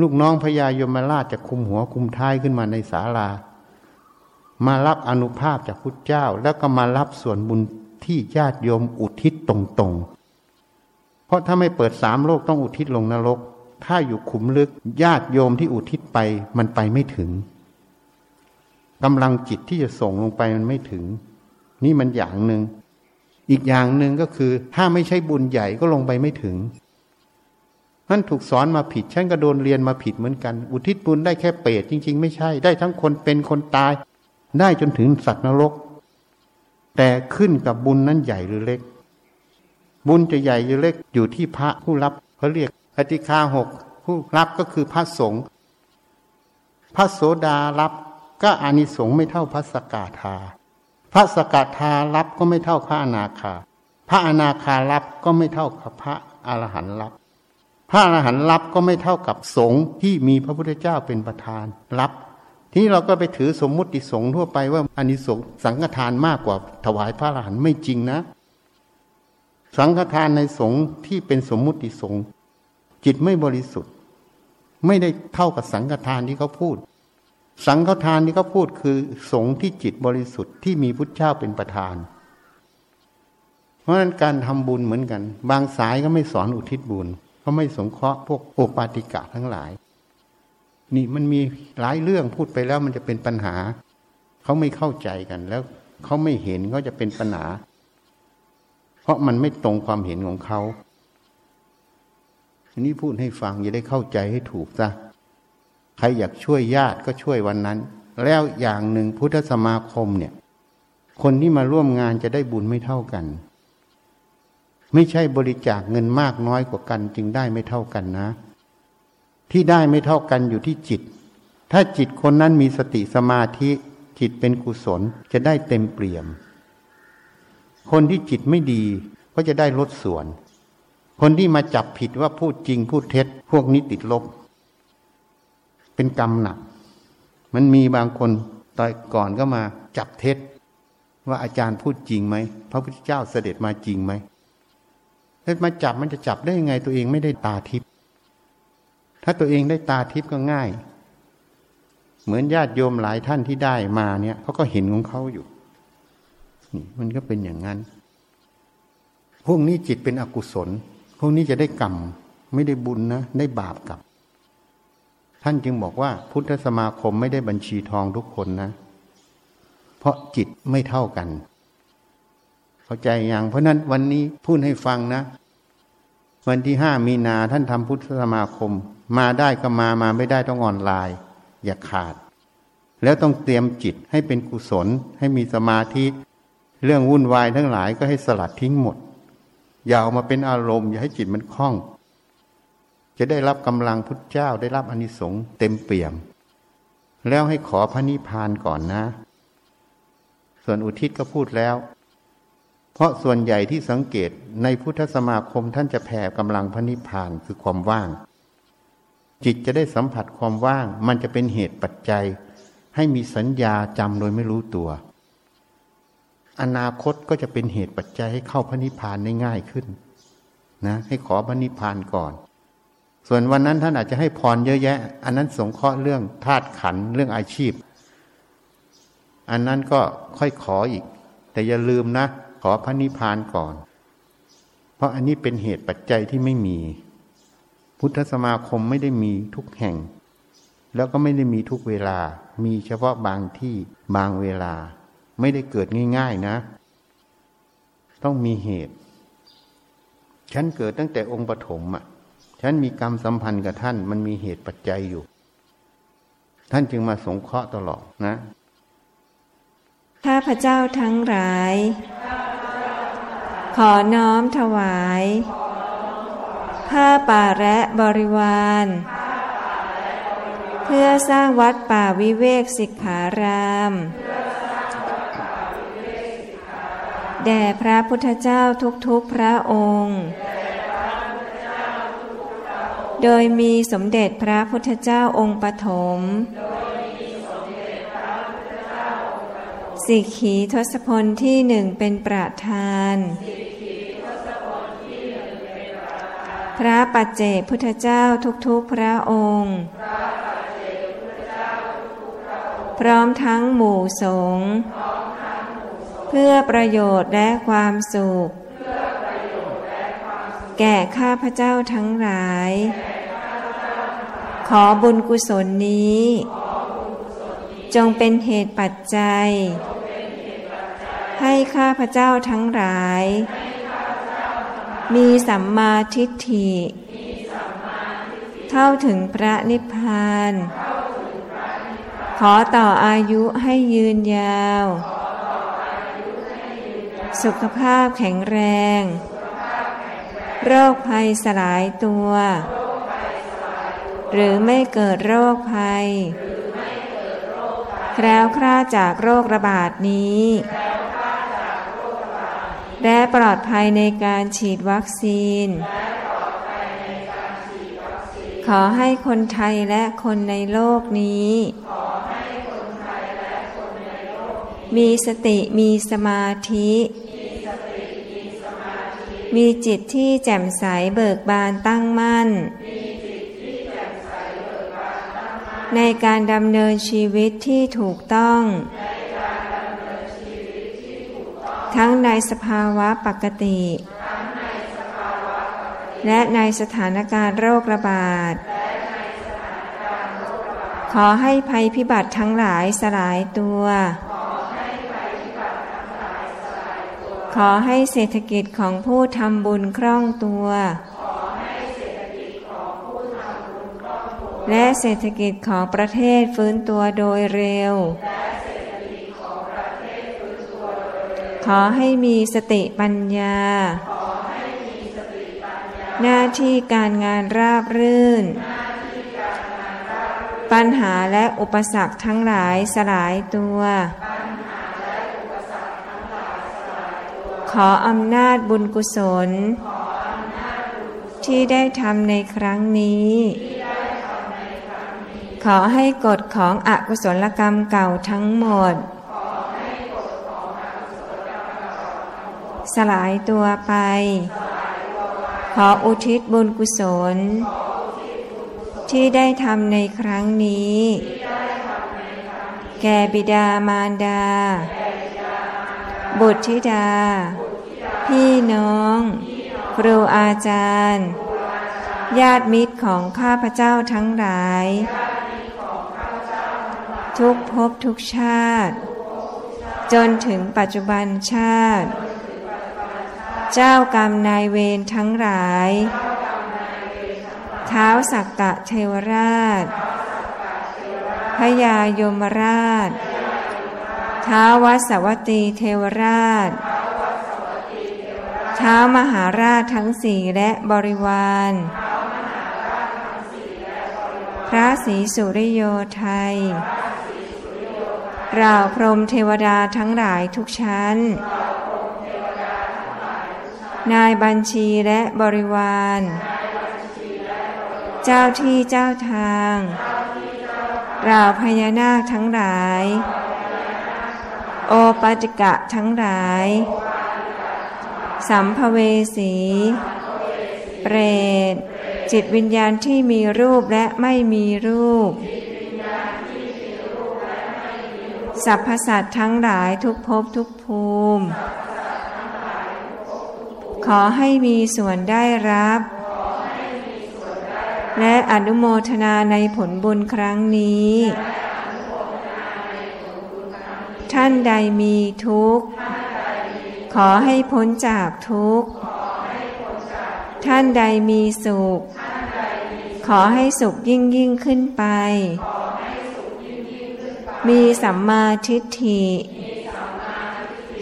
A: ลูกน้องพญายมราชจะคุมหัวคุมท้ายขึ้นมาในศาลา มารับอนุภาพจากพุทธเจ้า แล้วก็มารับส่วนบุญที่ญาติโยมอุทิศตรงๆ เพราะถ้าไม่เปิดสามโลกต้องอุทิศลงนรก ถ้าอยู่ขุมลึกญาติโยมที่อุทิศไปมันไปไม่ถึงกำลังจิตที่จะส่งลงไปมันไม่ถึง นี่มันอย่างหนึ่งอีกอย่างหนึ่งก็คือ ถ้าไม่ใช่บุญใหญ่ก็ลงไปไม่ถึง นั่นถูกสอนมาผิด ฉันก็โดนเรียนมาผิดเหมือนกัน อุทิศบุญได้แค่เปรตจริง ๆ ไม่ใช่ ได้ทั้งคนเป็นคนตาย ได้จนถึงสัตว์นรก แต่ขึ้นกับบุญนั้นใหญ่หรือเล็ก บุญจะใหญ่หรือเล็กอยู่ที่พระผู้รับเขาเรียกปฏิคาหกผู้รับก็คือพระสงฆ์พระโสดารับก็อานิสงส์ไม่เท่าพระสกาธาพระสกาธารับก็ไม่เท่าพระอนาคา พระอนาคารับก็ไม่เท่ากับพระอรหันต์รับ พระอรหันต์รับก็ไม่เท่ากับสงฆ์ที่มีพระพุทธเจ้าเป็นประธานรับ ที่เราก็ไปถือสมมุติสงฆ์ทั่วไปว่าอานิสงส์สังฆทานมากกว่าถวายพระอรหันต์ไม่จริงนะ สังฆทานในสงฆ์ที่เป็นสมมุติสงฆ์จิตไม่บริสุทธิ์ ไม่ได้เท่ากับสังฆทานที่เขาพูด สังฆทานที่เขาพูดคือสงฆ์ที่จิตบริสุทธิ์ที่มีพุทธเจ้าเป็นประธาน เพราะฉะนั้นการทำบุญเหมือนกัน บางสายก็ไม่สอนอุทิศบุญ เขาไม่สงเคราะห์พวกโอปาติกะทั้งหลาย นี่มันมีหลายเรื่องพูดไปแล้วมันจะเป็นปัญหา เขาไม่เข้าใจกันแล้วเขาไม่เห็นเขาจะเป็นปัญหา เพราะมันไม่ตรงความเห็นของเขาทีนี้พูดให้ฟังจะได้เข้าใจให้ถูกซะใครอยากช่วยญาติก็ช่วยวันนั้น แล้วอย่างหนึ่งพุทธสมาคมเนี่ย คนที่มาร่วมงานจะได้บุญไม่เท่ากัน ไม่ใช่บริจาคเงินมากน้อยกว่ากัน จึงได้ไม่เท่ากันนะ ที่ได้ไม่เท่ากันอยู่ที่จิต ถ้าจิตคนนั้นมีสติสมาธิจิตเป็นกุศลจะได้เต็มเปี่ยม คนที่จิตไม่ดีก็จะได้ลดส่วน คนที่มาจับผิดว่าพูดจริงพูดเท็จ พวกนี้ติดลบ เป็นกรรมหนัก มันมีบางคนตอนก่อนก็มาจับเท็จ ว่าอาจารย์พูดจริงไหมพระพุทธเจ้าเสด็จมาจริงไหม แล้วมาจับมันจะจับได้ยังไงตัวเองไม่ได้ตาทิพย์ถ้าตัวเองได้ตาทิพย์ก็ง่าย เหมือนญาติโยมหลายท่านที่ได้มาเนี่ยเขาก็เห็นของเขาอยู่นี่มันก็เป็นอย่างนั้น พวกนี้จิตเป็นอกุศล พวกนี้จะได้กรรมไม่ได้บุญนะ ได้บาปกับท่านจึงบอกว่า พุทธสมาคมไม่ได้บัญชีทองทุกคนนะ เพราะจิตไม่เท่ากัน เข้าใจอย่าง เพราะนั้นวันนี้พูดให้ฟังนะ วันที่ห้ามีนาท่านทำพุทธสมาคม มาได้ก็มามาไม่ได้ต้องออนไลน์ อย่าขาด แล้วต้องเตรียมจิตให้เป็นกุศล ให้มีสมาธิ เรื่องวุ่นวายทั้งหลายก็ให้สลัดทิ้งหมด อย่าเอามาเป็นอารมณ์ อย่าให้จิตมันคล่อง จะได้รับกำลังพุทธเจ้าได้รับอนิสงส์เต็มเปี่ยม แล้วให้ขอพระนิพพานก่อนนะ ส่วนอุทิศก็พูดแล้ว เพราะส่วนใหญ่ที่สังเกตในพุทธสมาคมท่านจะแผ่กำลังพระนิพพานคือความว่าง จิตจะได้สัมผัสความว่าง มันจะเป็นเหตุปัจจัย ให้มีสัญญาจำโดยไม่รู้ตัว อนาคตก็จะเป็นเหตุปัจจัยให้เข้าพระนิพพานได้ง่ายขึ้นนะให้ขอพระนิพพานก่อน ส่วนวันนั้นท่านอาจจะให้พรเยอะแยะ อันนั้นสงเคราะห์เรื่องธาตุขันเรื่องอาชีพ อันนั้นก็ค่อยขออีก แต่อย่าลืมนะ ขอพระนิพพานก่อน เพราะอันนี้เป็นเหตุปัจจัยที่ไม่มี พุทธสมาคมไม่ได้มีทุกแห่ง แล้วก็ไม่ได้มีทุกเวลา มีเฉพาะบางที่บางเวลา ไม่ได้เกิดง่าย ๆนะ ต้องมีเหตุ ฉันเกิดตั้งแต่องค์ปฐมอะ ฉันมีกรรมสัมพันธ์กับท่าน มันมีเหตุปัจจัยอยู่ ท่านจึงมาสงเคราะห์ตลอดนะ
B: ข้าพเจ้าทั้งหลาย ขอน้อมถวาย ผ้าป่าและบริวาร เพื่อสร้างวัดป่าวิเวกสิกขาราม แด่พระพุทธเจ้าทุกๆพระองค์ โดยมีสมเด็จพระพุทธเจ้าองค์ปฐม สิกขีทศพลที่หนึ่งเป็นประธาน พระปัจเจกพุทธเจ้าทุกๆพระองค์ พร้อมทั้งหมู่สงฆ์เพื่อประโยชน์และความสุข แก่ข้าพเจ้าทั้งหลาย ขอบุญกุศลนี้ จงเป็นเหตุปัจจัย ให้ข้าพเจ้าทั้งหลาย มีสัมมาทิฏฐิเข้าถึงพระนิพพาน ขอต่ออายุให้ยืนยาว สุขภาพแข็งแรง โรคภัยสลายตัว หรือไม่เกิดโรคภัยแคล้วคลาจากโรคระบาดนี้ แและปลอดภัยในการฉีดวัคซีน ขอให้คนไทยและคนในโลกนี้ มีสติมีสมาธิ มีจิตที่แจ่มใสเบิกบานตั้งมั่น ในการดำเนินชีวิตที่ถูกต้อง ทั้งในสภาวะปกติ และในสถานการณ์โรคระบาด ขอให้ภัยพิบัติทั้งหลายสลายตัว ขอให้เศรษฐกิจของผู้ทำบุญคล่องตัว และเศรษฐกิจของประเทศฟื้นตัวโดยเร็ว ขอให้มีสติปัญญา หน้าที่การงานราบรื่น ปัญหาและอุปสรรคทั้งหลายสลายตัว ขออำนาจบุญกุศล ที่ได้ทำในครั้งนี้ขอให้กฎของอกุศลกรรมเก่าทั้งหมด สลายตัวไป ขออุทิศบุญกุศล ที่ได้ทำในครั้งนี้ แก่บิดามารดา บุตรธิดา พี่น้อง ครูอาจารย์ ญาติมิตรของข้าพเจ้าทั้งหลาย ทุกภพทุกชาติจนถึงปัจจุบันชาติ เจ้ากรรมนายเวรทั้งหลาย เท้าสักกะเทวราช พยายมราช ท้าวัสวัตีเทวราชท้ามหาราชทั้งสี่และบริวารพระศรีสุริโยไทยเราพรมเทวดาทั้งหลายทุกชั้น นายบัญชีและบริวาร เจ้าที่เจ้าทางราวพญานาคทั้งหลาย โอปัจกะทั้งหลาย สัมภเวสี เปรต จิตวิญญาณที่มีรูปและไม่มีรูปสรรพสัตว์ทั้งหลายทุกภพทุกภูมิ ขอให้มีส่วนได้รับ และอนุโมทนาในผลบุญครั้งนี้ ท่านใดมีทุกข์ ขอให้พ้นจากทุกข์ ท่านใดมีสุข ขอให้สุขยิ่งยิ่งขึ้นไป มีสัมมาทิฏฐิ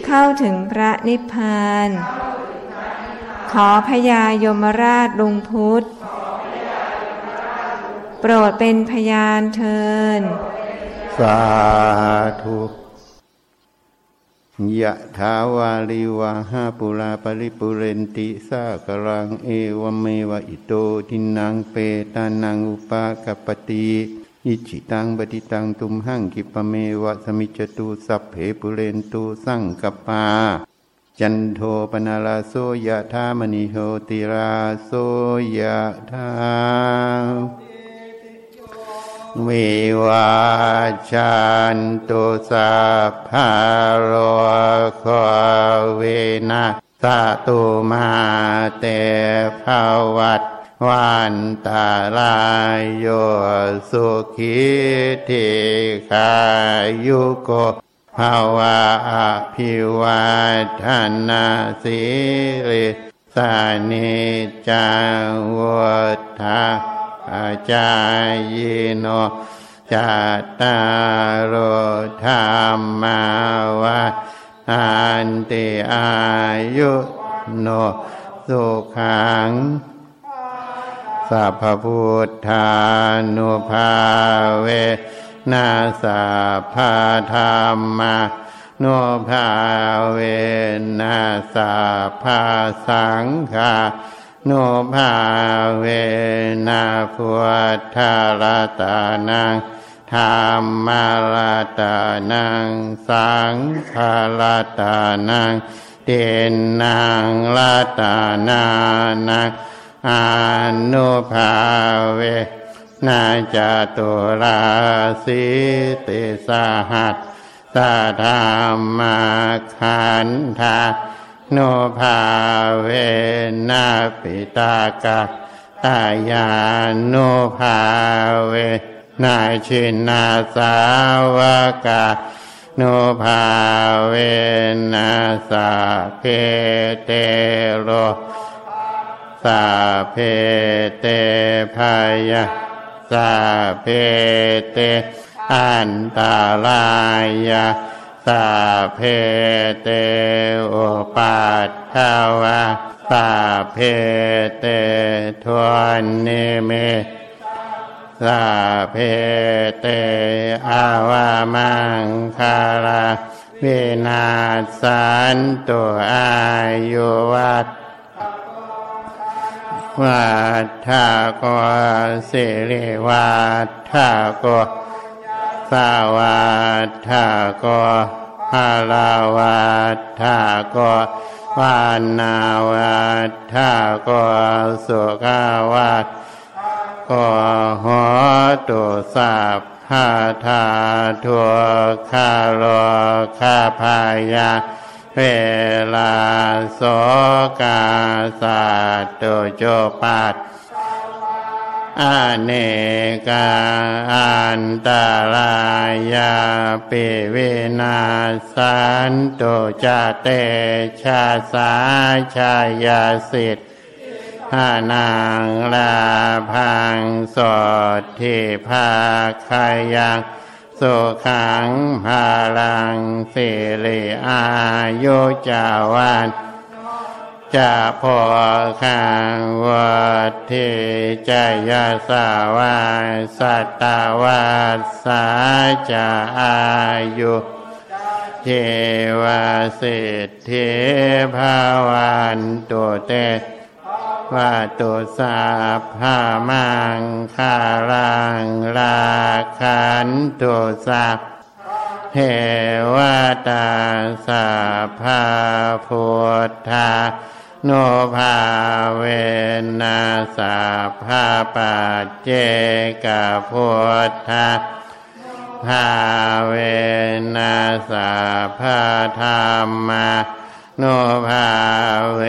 B: เข้าถึงพระนิพพาน ขอพญายมราชลุงพุทธ โปรดเป็นพยานเทิน
A: สาธุยะถาวาลิวาหาปุราปริปุเรนติสากรังเอวเมวะอิโตทินังเปตานังอุปากปติอิจิตังปฏิตังตุมหังกิปเมวะสมิจตุสัพเพปุเรนตุสังกปา จันโทปนาลาโสยะธามณิโหติราโสยะธาวิวาจันตุสัพพะโรโควินาสตุมาเตภวัตวันตาลายโยสุขิทิขายุโก ภาวะอภิวัฒนาสิริสานิจังวัฏาอาจายโนจัตตารธรรมาวะอันติอายุโนสุขังสัพพุทธานุภาเว นาสัพพธรรมานุภาเวนาสัพพสังฆานุภาเวนาพุทธารตานังธรรมรตานังสังฆรตานังเด่นนางรตานานังอนุภาเว นาจตุราสิติสหัสสะธรรมาขันธาโนภาเวนาปิตากะตายาโนภาเวนาชินาสาวกาโนภาเวนาสาเพเตโรสาเพเต ภะยา สัพเพเต อันตะรายา สัพเพเต อุปัททะวา สัพเพเตทุนนิมิตตา สัพเพเตอะวะมังคะลาวินัสสันตุอายุวัต วัฏฐาโกสิริวัฏฐาโกสาวัฏฐาโกฮาลาวัฏฐาโกวานาวัฏฐาโกสุขวัฏโกโหตุสัพพะทาทุกขาโลคาพายา เวลาโสกาสัตตุโจปัตอเนกาอันตรายาปิวินาสันตุจเตชาสาชายาสิทธานางลาพังสดที่ภาคายัง สุขังภาลังสิริอายุจาวันจะพอขังวัดที่จยาสาวาสัตตวัสสาจะอายุเทวเศรษฐีภาวันตุเต ว่าตุสาภามังคารังลาขันตุสัพเทวตาสัพาพุทธาโนภาเวนัสัพาปัจเจกพุทธาภาเวนัสัพพาธรรมา โนภาเว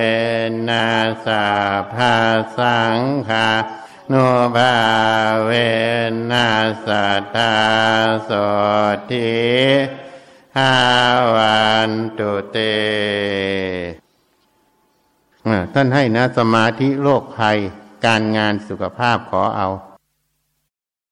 A: นัสัพพาสังฆาโนภาเวนัสัทธาโสทิหาวันตุเตท่านให้นะสมาธิโรคภัยการงานสุขภาพขอเอา